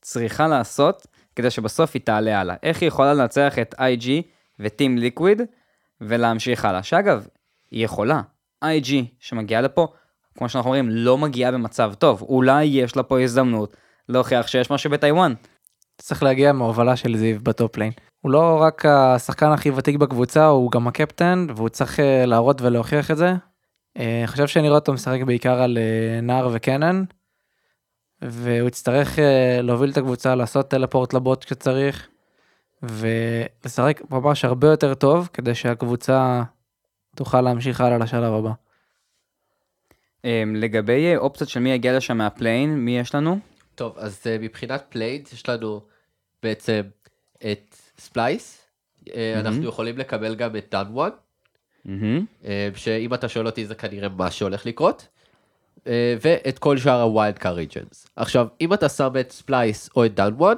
צריכה לעשות כדי שבסוף היא תעלה הלאה. איך היא יכולה לנצח את IG ו-Team Liquid ולהמשיך הלאה. שאגב, היא יכולה. IG שמגיעה לפה, כמו שאנחנו אומרים, לא מגיעה במצב טוב. אולי יש לה פה הזדמנות להוכיח שיש משהו בטיוואן. צריך להגיע מההובלה של Ziv ב-top lane. הוא לא רק השחקן הכי ותיק בקבוצה, הוא גם הקפטן, והוא צריך אה, להראות ולהוכיח את זה. אה, אני חושב שאני רואה אותו משחק בעיקר על אה, Gnar ו-Kennen, והוא יצטרך להוביל את הקבוצה, לעשות teleport ל-bot כשצריך, ולשחק ממש הרבה יותר טוב, כדי שהקבוצה תוכל להמשיך הלאה לשלב הבא. אמ, לגבי אה, אופציות של מי יגיע לשם מה-play-in, מי יש לנו? טוב, אז אה, מבחינת play-in יש לנו בעצם את Splyce, אה, אנחנו יכולים לקבל גם את Damwon, מהמם. אה, שאם אתה שואל אותי זה כנראה מה שהולך לקרות, אה, ואת כל שאר ה-wild card regions. עכשיו, אם אתה שם את Splyce או את Damwon,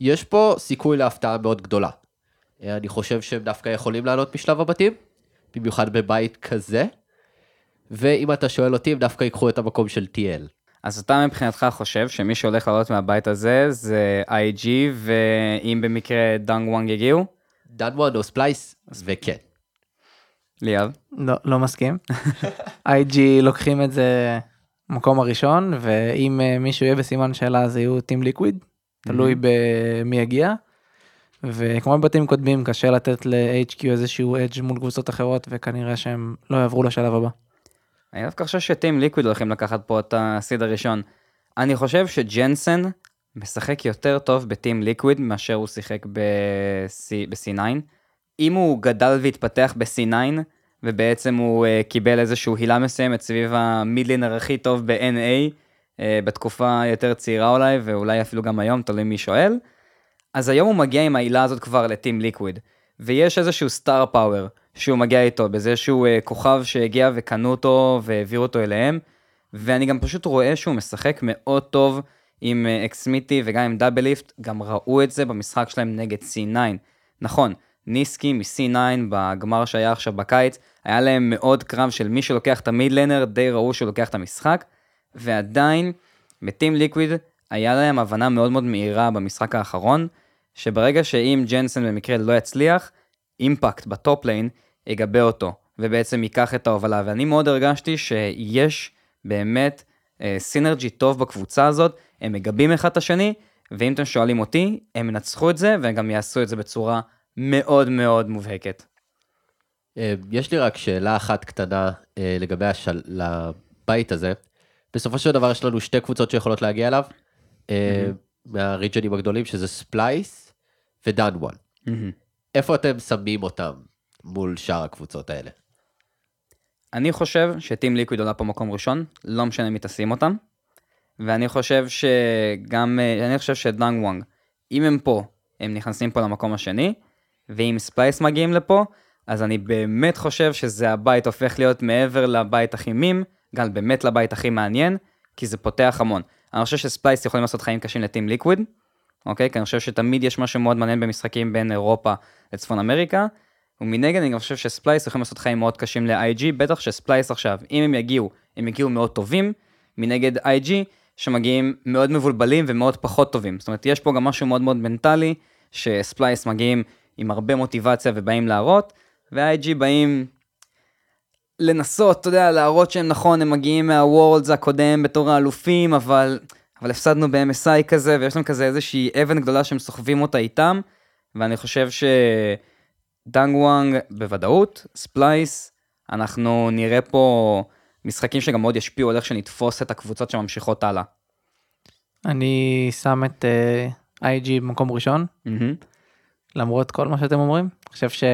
יש פה סיכוי להפתעה מאוד גדולה. אני חושב שהם דווקא יכולים לעלות משלב הבתים, במיוחד בבית כזה, ואם אתה שואל אותי, הם דווקא ייקחו את המקום של TL. אז אתה מבחינתך חושב שמי שהולך לעלות מהבית הזה זה IG, ואם במקרה דאנג וואנג יגיעו? Damwon או Splyce, וכן. ליאב. לא, לא מסכים. IG לוקחים את זה מקום הראשון, ואם אה, מישהו יהיה בסימן שאלה אז יהיו Team Liquid, תלוי במי יגיע. וכמו בבתים קודמים קשה לתת ל-AHQ איזשהו edge מול קבוצות אחרות וכנראה שהם לא יעברו לשלב הבא. אני דווקא חושב שטים ליקוויד הולכים לקחת פה את הסיד הראשון. אני חושב שג'נסן משחק יותר טוב בטים ליקוויד מאשר הוא שיחק ב-C- ב-C9. אם הוא גדל והתפתח ב-C9, ובעצם הוא uh, קיבל איזשהו הילה מסוימת סביב המידלינר הכי טוב ב-NA, uh, בתקופה יותר צעירה אולי, ואולי אפילו גם היום, תלוי מי שואל, אז היום הוא מגיע עם העילה הזאת כבר לטים ליקוויד. ויש איזשהו סטאר פאוור שהוא מגיע איתו, בזה שהוא uh, כוכב שהגיע וקנו אותו והעבירו אותו אליהם, ואני גם פשוט רואה שהוא משחק מאוד טוב עם אקסמיטי וגם עם דאבל ליפט, גם ראו את זה במשחק שלהם נגד C9. נכון, ניסקי מ-C9 בגמר שהיה עכשיו בקיץ, היה להם מאוד קרב של מי שלוקח את המידלנר, די ראו שהוא לוקח את המשחק, ועדיין, בטים ליקוויד, היה להם הבנה מאוד מאוד מהירה במשחק האחרון, שברגע שאם Jensen במקרה לא יצליח, Impact ב-top lane יגבה אותו, ובעצם ייקח את ההובלה. ואני מאוד הרגשתי שיש באמת אה, synergy טוב בקבוצה הזאת, הם מגבים אחד את השני, ואם אתם שואלים אותי, הם ינצחו את זה, והם גם יעשו את זה בצורה מאוד מאוד מובהקת. אה, יש לי רק שאלה אחת קטנה אה, לגבי השל... לבית הזה. בסופו של דבר יש לנו שתי קבוצות שיכולות להגיע אליו, אה, מה-region ים הגדולים, שזה Splyce ו-Damwon. איפה אתם שמים אותם מול שאר הקבוצות האלה? אני חושב ש Team Liquid עולה פה מקום ראשון, לא משנה מי תשים אותם. ואני חושב שגם, אה, אני חושב שדאנג וואנג, אם הם פה, הם נכנסים פה למקום השני, ואם Splyce מגיעים לפה, אז אני באמת חושב שזה הבית הופך להיות מעבר לבית הכי מים, גם באמת לבית הכי מעניין, כי זה פותח המון. אני חושב ש Splyce יכולים לעשות חיים קשים ל-Team Liquid, אוקיי? כי אני חושב שתמיד יש משהו מאוד מעניין במשחקים בין אירופה לצפון אמריקה, ומנגד אני גם חושב ש-Splyce יכולים לעשות חיים מאוד קשים ל-IG, בטח ש-Splyce עכשיו, אם הם יגיעו, הם יגיעו מאוד טובים, מנגד IG, שמגיעים מאוד מבולבלים ומאוד פחות טובים. זאת אומרת, יש פה גם משהו מאוד מאוד מנטלי, ש-Splyce מגיעים עם הרבה מוטיבציה ובאים להראות, ו-IG באים לנסות, אתה יודע, להראות שהם נכון, הם מגיעים מה-Worlds הקודם בתור האלופים, אבל, אבל הפסדנו ב-MSI כזה, ויש להם כזה איזושהי אבן גדולה שהם סוחבים אותה איתם, ואני חושב שדאנג וואנג בוודאות, Splyce, אנחנו נראה פה משחקים שגם מאוד ישפיעו על איך שנתפוס את הקבוצות שממשיכות הלאה. אני שם את אה, IG במקום ראשון. מהמם. למרות כל מה שאתם אומרים. אני חושב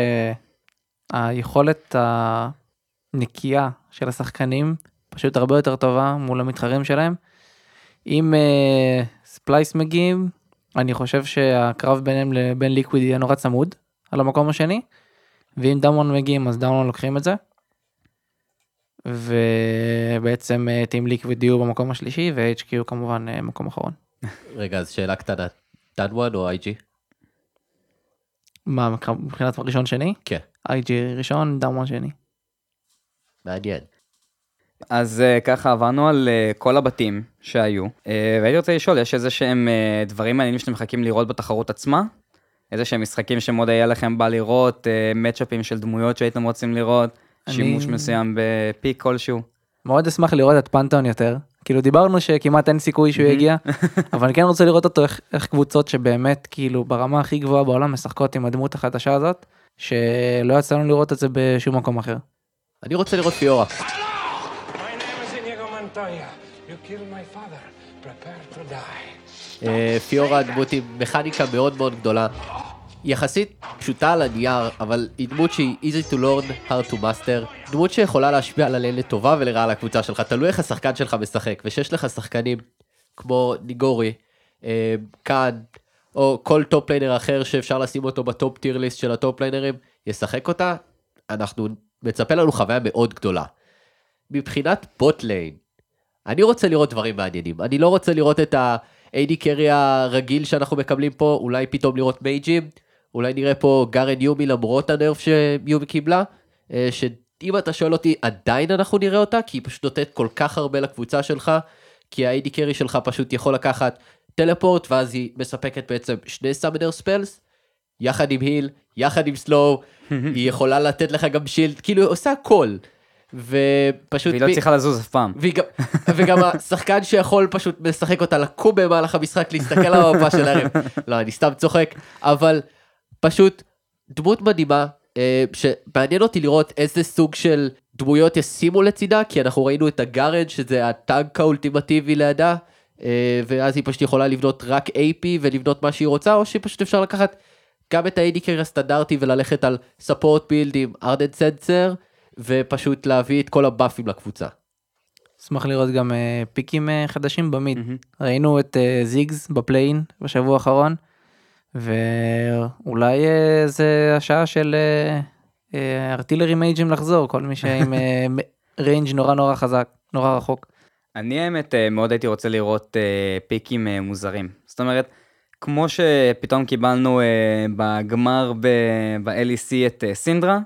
שהיכולת הנקייה של השחקנים פשוט הרבה יותר טובה מול המתחרים שלהם. אם uh, Splyce מגיעים, אני חושב שהקרב ביניהם לבין Liquid יהיה נורא צמוד על המקום השני, ואם DAMWON מגיעים אז DAMWON לוקחים את זה. ובעצם אה, Team Liquid יהיו במקום השלישי ו-AHQ כמובן אה, מקום אחרון. רגע, אז שאלה קטנה, דנוואן או איי-ג'י? מה מבחינת ראשון שני? כן. IG ראשון, דאמון שני. מעניין. אז uh, ככה עברנו על uh, כל הבתים שהיו, uh, והייתי רוצה לשאול, יש איזה שהם uh, דברים מעניינים שאתם מחכים לראות בתחרות עצמה? איזה שהם משחקים שמאוד היה לכם בא לראות, uh, מצ'אפים של דמויות שהייתם רוצים לראות, אני- שימוש מסוים בפיק כלשהו? מאוד אשמח לראות את פנתון יותר. כאילו דיברנו שכמעט אין סיכוי שהוא יגיע, אבל אני כן רוצה לראות אותו איך, איך קבוצות שבאמת כאילו ברמה הכי גבוהה בעולם משחקות עם הדמות החדשה הזאת, שלא יצא לנו לראות את זה בשום מקום אחר. אני רוצה לראות פיורה. פיורה דמות עם מכניקה מאוד מאוד גדולה. יחסית פשוטה על הנייר, אבל היא דמות שהיא easy to learn, hard to master. דמות שיכולה להשפיע על הלב לטובה ולרעה על הקבוצה שלך, תלוי איך השחקן שלך משחק. ושיש לך שחקנים כמו Nuguri, אה, Khan, או כל top laner אחר שאפשר לשים אותו ב top tier list של ה top ליינרים, ישחק אותה, אנחנו, מצפה לנו חוויה מאוד גדולה. מבחינת bot lane, אני רוצה לראות דברים מעניינים. אני לא רוצה לראות את ה- AD carry הרגיל שאנחנו מקבלים פה, אולי פתאום לראות מייג'ים, אולי נראה פה Garen Yuumi למרות ה nerf ש Yuumi קיבלה, אה, שאם אתה שואל אותי, עדיין אנחנו נראה אותה, כי היא פשוט נותנת כל כך הרבה לקבוצה שלך, כי ה-AD קרי שלך פשוט יכול לקחת טלפורט, ואז היא מספקת בעצם שני סאמנר ספלס, יחד עם היל, יחד עם סלואו, היא יכולה לתת לך גם שילד, כאילו היא עושה הכל. ופשוט... והיא לא צריכה לזוז אף פעם. והיא גם, וגם השחקן שיכול פשוט לשחק אותה לקום במהלך המשחק, להסתכל על המפה של הרב. לא, אני סתם צוחק, אבל פשוט דמות מדהימה, אה, שמעניין אותי לראות איזה סוג של דמויות ישימו לצידה, כי אנחנו ראינו את ה Garen, שזה הטאנק האולטימטיבי לידה, אה, ואז היא פשוט יכולה לבנות רק AP ולבנות מה שהיא רוצה, או שפשוט אפשר לקחת גם את carry הסטנדרטי וללכת על build עם Ardent Censer, ופשוט להביא את כל הבאפים לקבוצה. אשמח לראות גם אה, פיקים אה, חדשים ב mid. ראינו את אה, Ziggs ב play-in בשבוע האחרון, ואולי אה, זה השעה של artillery מייג'ים לחזור, כל מי שעם range נורא נורא חזק, נורא רחוק. אני האמת אה, מאוד הייתי רוצה לראות אה, פיקים אה, מוזרים. זאת אומרת, כמו שפתאום קיבלנו אה, בגמר ב-LEC את אה, Syndra,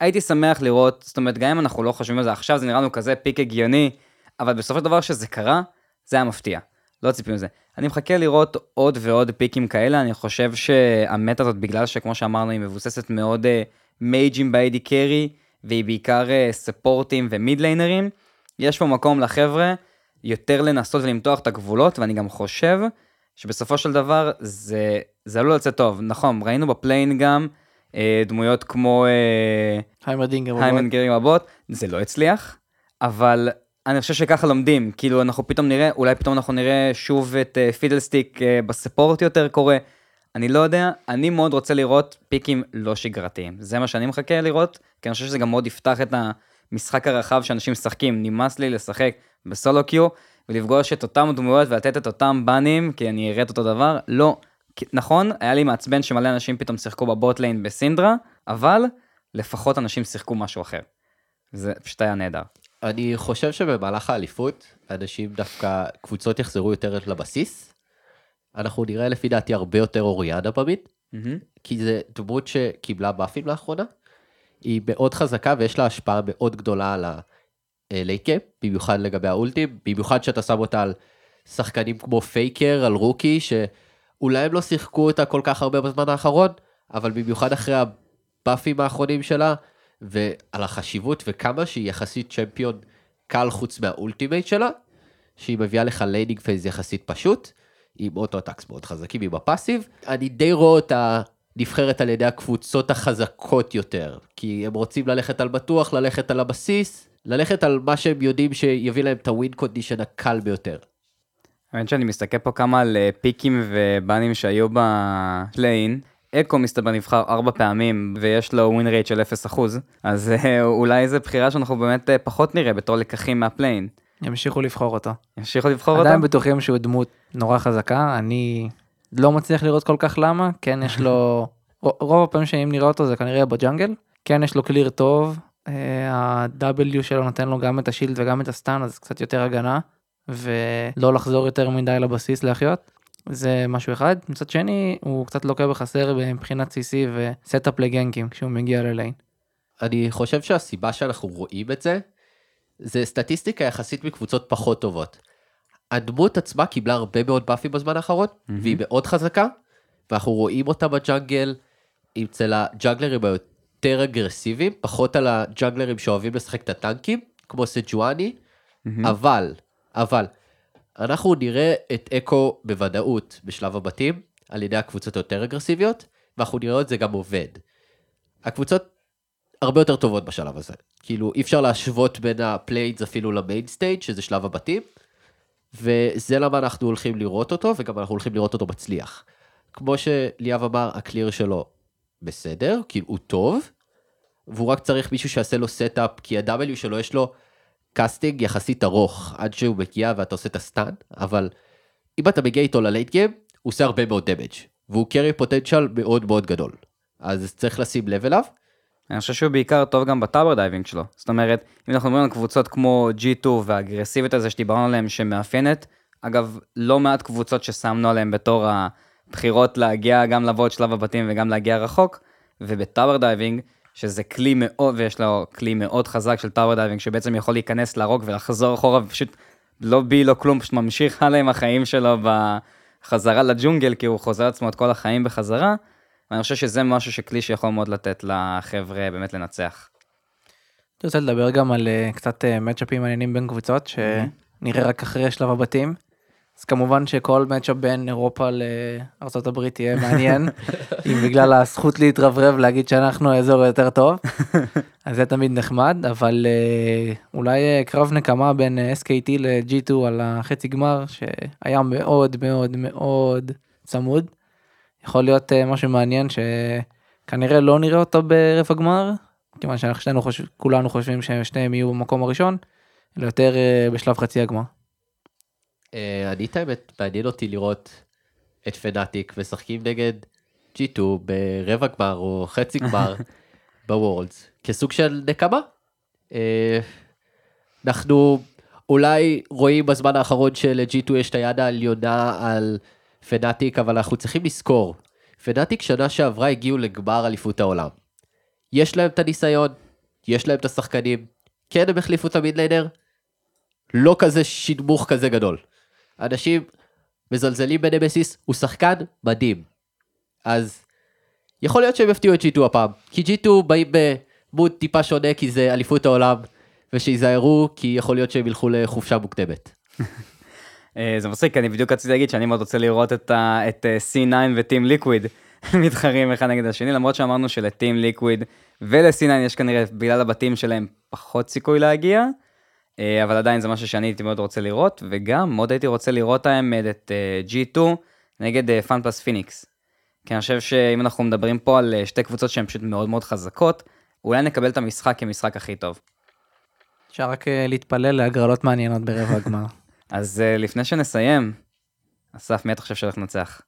הייתי שמח לראות, זאת אומרת, גם אם אנחנו לא חושבים על זה עכשיו, זה נראה לנו כזה pick הגיוני, אבל בסופו של דבר שזה קרה, זה היה מפתיע. לא ציפינו לזה. אני מחכה לראות עוד ועוד פיקים כאלה, אני חושב שה meta הזאת, בגלל שכמו שאמרנו, היא מבוססת מאוד אה, מייג'ים ב- AD carry, והיא בעיקר אה, ספורטים ו mid ליינרים, יש פה מקום לחבר'ה יותר לנסות ולמתוח את הגבולות, ואני גם חושב שבסופו של דבר זה, זה עלול לצאת טוב. נכון, ראינו ב play-in גם אה, דמויות כמו אה, Heimerdinger בבוט, זה לא הצליח, אבל אני חושב שככה לומדים, כאילו אנחנו פתאום נראה, אולי פתאום אנחנו נראה שוב את אה, Fiddlesticks אה, ב support יותר קורה, אני לא יודע, אני מאוד רוצה לראות פיקים לא שגרתיים, זה מה שאני מחכה לראות, כי אני חושב שזה גם מאוד יפתח את המשחק הרחב שאנשים משחקים, נמאס לי לשחק בסולו קיו, ולפגוש את אותם דמויות ולתת את אותם באנים, כי אני אראה את אותו דבר, לא. נכון, היה לי מעצבן שמלא אנשים פתאום שיחקו בבוט ליין בסינדרה, אבל לפחות אנשים שיחקו משהו אחר. זה פשוט היה נהדר. אני חושב שבמהלך האליפות, אנשים דווקא, קבוצות יחזרו יותר לבסיס. אנחנו נראה לפי דעתי הרבה יותר Orianna ב mid, כי זה דמות שקיבלה באפים לאחרונה. היא מאוד חזקה ויש לה השפעה מאוד גדולה על ה lineup, במיוחד לגבי האולטים, במיוחד שאתה שם אותה על שחקנים כמו Faker, על Rookie, שאולי הם לא שיחקו אותה כל כך הרבה בזמן האחרון, אבל במיוחד אחרי הבאפים האחרונים שלה, ועל החשיבות וכמה שהיא יחסית champion קל חוץ מה ultimate שלה, שהיא מביאה לך laning phase יחסית פשוט, עם auto-attacks מאוד חזקים עם ה passive. אני די רואה אותה נבחרת על ידי הקבוצות החזקות יותר, כי הם רוצים ללכת על בטוח, ללכת על הבסיס, ללכת על מה שהם יודעים שיביא להם את ה win condition הקל ביותר. האמת שאני מסתכל פה כמה על אה, פיקים ובאנים שהיו ב play-in. Ekko מסתבר נבחר ארבע פעמים ויש לו win rate של 0%, אז אה, אולי זו בחירה שאנחנו באמת אה, פחות נראה בתור לקחים מה play-in. ימשיכו לבחור אותו. ימשיכו לבחור עדיין אותו? בטוחים שהוא דמות נורא חזקה, אני לא מצליח לראות כל כך למה, כן יש לו, רוב הפעמים שאם נראה אותו זה כנראה ב jungle, כן יש לו clear טוב, ה-W שלו נותן לו גם את ה shield וגם את ה stun, אז קצת יותר הגנה, ולא לחזור יותר מדי לבסיס להחיות, זה משהו אחד. מצד שני, הוא קצת לוקה בחסר מבחינת CC ו setup לגנקים כשהוא מגיע ל lane. אני חושב שהסיבה שאנחנו רואים את זה, זה סטטיסטיקה יחסית מקבוצות פחות טובות. הדמות עצמה קיבלה הרבה מאוד באפים בזמן האחרון, והיא מאוד חזקה, ואנחנו רואים אותה בג'אנגל אצל הג'אנגלרים היותר אגרסיביים, פחות על הג'אנגלרים שאוהבים לשחק את הטנקים, כמו סג'ואני, אבל, אבל, אנחנו נראה את אקו בוודאות בשלב הבתים, על ידי הקבוצות היותר אגרסיביות, ואנחנו נראה את זה גם עובד. הקבוצות הרבה יותר טובות בשלב הזה. כאילו אי אפשר להשוות בין ה play-ins אפילו ל main stage שזה שלב הבתים. וזה למה אנחנו הולכים לראות אותו וגם אנחנו הולכים לראות אותו מצליח. כמו שליאב אמר ה clear שלו בסדר כאילו הוא טוב. והוא רק צריך מישהו שיעשה לו setup כי ה-W שלו יש לו casting יחסית ארוך עד שהוא מגיע ואתה עושה את ה stun אבל אם אתה מגיע איתו ל late game הוא עושה הרבה מאוד damage והוא carry פוטנציאל מאוד מאוד גדול. אז צריך לשים לב אליו. אני חושב שהוא בעיקר טוב גם ב tower diving שלו. זאת אומרת, אם אנחנו מדברים על קבוצות כמו G2 והאגרסיביות הזה שדיברנו עליהם שמאפיינת, אגב, לא מעט קבוצות ששמנו עליהם בתור הבחירות להגיע, גם לבוא את שלב הבתים וגם להגיע רחוק, וב tower diving, שזה כלי מאוד, ויש לו כלי מאוד חזק של tower diving, שבעצם יכול להיכנס להרוג ולחזור אחורה, ופשוט לא בי, לא כלום, פשוט ממשיך הלאה עם החיים שלו בחזרה לג'ונגל, כי הוא חוזר לעצמו את כל החיים בחזרה. ואני חושב שזה משהו שכלי שיכול מאוד לתת לחבר'ה באמת לנצח. אני רוצה לדבר גם על אה, קצת מצ'אפים מעניינים בין קבוצות שנראה רק אחרי שלב הבתים. אז כמובן שכל מצ'אפ בין אירופה לארה"ב יהיה מעניין, אם בגלל הזכות להתרברב להגיד שאנחנו האזור היותר טוב, אז זה תמיד נחמד, אבל אה, אולי אה, קרב נקמה בין אה, SKT ל-G2 על החצי גמר, שהיה מאוד מאוד מאוד צמוד. יכול להיות משהו מעניין שכנראה לא נראה אותו ברבע גמר, כיוון שאנחנו חושבים, כולנו חושבים ששניהם יהיו במקום הראשון, אלא יותר בשלב חצי הגמר. אה, אני את האמת, מעניין אותי לראות את פנאטיק משחקים נגד G2 ברבע גמר או חצי גמר בוורלדס כסוג של נקמה. אה, אנחנו אולי רואים בזמן האחרון של-G2 יש את היד העליונה על פנאטיק אבל אנחנו צריכים לזכור פנאטיק שנה שעברה הגיעו לגמר אליפות העולם. יש להם את הניסיון, יש להם את השחקנים, כן הם החליפו את המידליינר, לא כזה שדמוך כזה גדול. אנשים מזלזלים בנמסיס, הוא שחקן מדהים. אז יכול להיות שהם יפתיעו את G2 הפעם, כי G2 באים במוד טיפה שונה כי זה אליפות העולם, ושיזהרו כי יכול להיות שהם ילכו לחופשה מוקדמת. אה, זה מצחיק, אני בדיוק רציתי להגיד שאני מאוד רוצה לראות את, ה, את אה, C9 וטים ליקוויד מתחרים אחד נגד השני, למרות שאמרנו שלטים ליקוויד ול-C9 יש כנראה בגלל הבתים שלהם פחות סיכוי להגיע, אבל עדיין זה משהו שאני הייתי מאוד רוצה לראות, וגם מאוד הייתי רוצה לראות האמת את אה, G2 נגד FunPlus Phoenix. כי אני חושב שאם אנחנו מדברים פה על אה, שתי קבוצות שהן פשוט מאוד מאוד חזקות, אולי נקבל את המשחק כמשחק הכי טוב. אפשר רק אה, להתפלל להגרלות מעניינות ברבע הגמר. אז אה, לפני שנסיים, אסף, מי אתה חושב שהולך לנצח?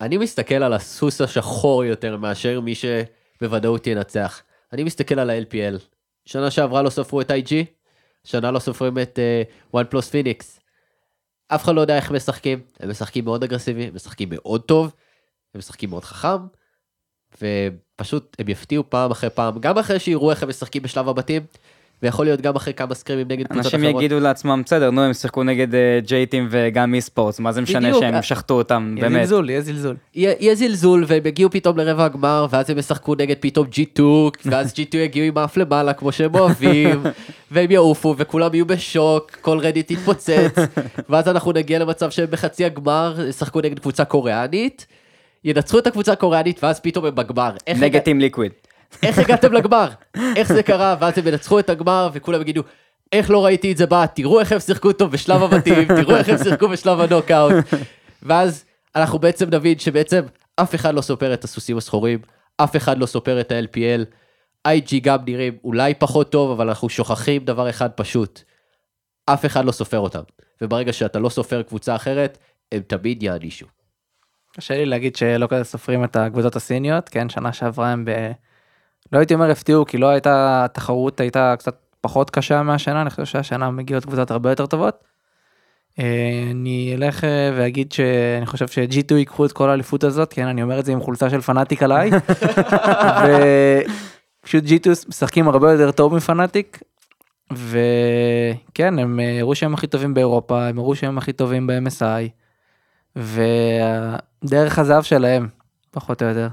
אני מסתכל על הסוס השחור יותר מאשר מי שבוודאות ינצח. אני מסתכל על ה-LPL. שנה שעברה לא ספרו את IG, שנה לא סופרים את FunPlus Phoenix. אף אחד לא יודע איך משחקים, הם משחקים מאוד אגרסיבי, הם משחקים מאוד טוב, הם משחקים מאוד חכם, ופשוט הם יפתיעו פעם אחרי פעם, גם אחרי שיראו איך הם משחקים בשלב הבתים, ויכול להיות גם אחרי כמה סקרימים נגד קבוצות אנשים אחרות. יגידו לעצמם, בסדר, נו, הם שיחקו נגד J Team ו GAM Esports, מה זה משנה. שהם שחטו אותם, יהיה באמת. זלזול, יהיה זלזול. יהיה יהיה זלזול והם יגיעו פתאום לרבע הגמר ואז הם ישחקו נגד פתאום G2 ואז G2 יגיעו עם אף למעלה כמו שהם אוהבים והם יעופו וכולם יהיו בשוק כל רדיט יתפוצץ ואז אנחנו נגיע למצב שהם בחצי הגמר ישחקו נגד קבוצה קוריאנית ינצחו את הקבוצה הקוריאנית ואז פתאום הם בגמר. נגד טים ליקוויד. איך הגעתם לגמר? איך זה קרה? ואז הם ינצחו את הגמר וכולם יגידו איך לא ראיתי את זה בא, תראו איך הם שיחקו טוב בשלב הבתים, תראו איך הם שיחקו בשלב הנוקאוט. ואז אנחנו בעצם נבין שבעצם אף אחד לא סופר את הסוסים השחורים, אף אחד לא סופר את ה-LPL. IG גם נראים אולי פחות טוב, אבל אנחנו שוכחים דבר אחד פשוט. אף אחד לא סופר אותם. וברגע שאתה לא סופר קבוצה אחרת, הם תמיד יענישו. קשה לי להגיד שלא כזה סופרים את הקבוצות הסיניות, כן, שנה שעברה הם ב... לא הייתי אומר הפתיעו, כי לא הייתה, התחרות הייתה קצת פחות קשה מהשנה, אני חושב שהשנה מגיעות קבוצות הרבה יותר טובות. אה, אני אלך אה, ואגיד שאני חושב ש-G2 ייקחו את כל האליפות הזאת, כן, אני אומר את זה עם חולצה של פנאטיק עליי. ופשוט G2 משחקים הרבה יותר טוב מפנאטיק. וכן, הם אה, הראו שהם הכי טובים באירופה, הם הראו שהם הכי טובים ב-MSI. ודרך הזהב שלהם, פחות או יותר.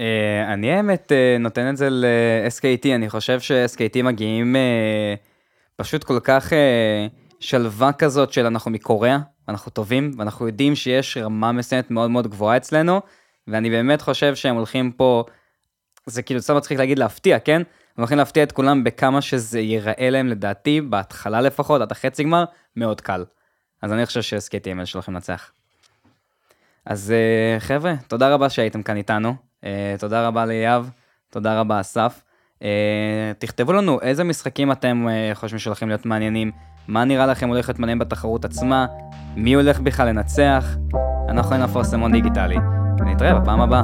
אה, אני האמת אה, נותן את זה ל-SKT, אני חושב ש-SKT מגיעים אה, פשוט כל כך שלווה כזאת של אנחנו מקוריאה, אנחנו טובים, ואנחנו יודעים שיש רמה מסוימת מאוד מאוד גבוהה אצלנו, ואני באמת חושב שהם הולכים פה, זה כאילו קצת מצחיק להגיד להפתיע, כן? הם הולכים להפתיע את כולם בכמה שזה ייראה להם לדעתי, בהתחלה לפחות, עד החצי גמר, מאוד קל. אז אני חושב ש-SKT הם אלה שהולכים לנצח. אז חבר'ה, תודה רבה שהייתם כאן איתנו. אה, תודה רבה ליאב, תודה רבה אסף. אה, תכתבו לנו איזה משחקים אתם אה, חושבים שהולכים להיות מעניינים, מה נראה לכם הולך להיות מעניין בתחרות עצמה, מי הולך בכלל לנצח. אנחנו היינו אפרסמון דיגיטלי, ונתראה בפעם הבאה.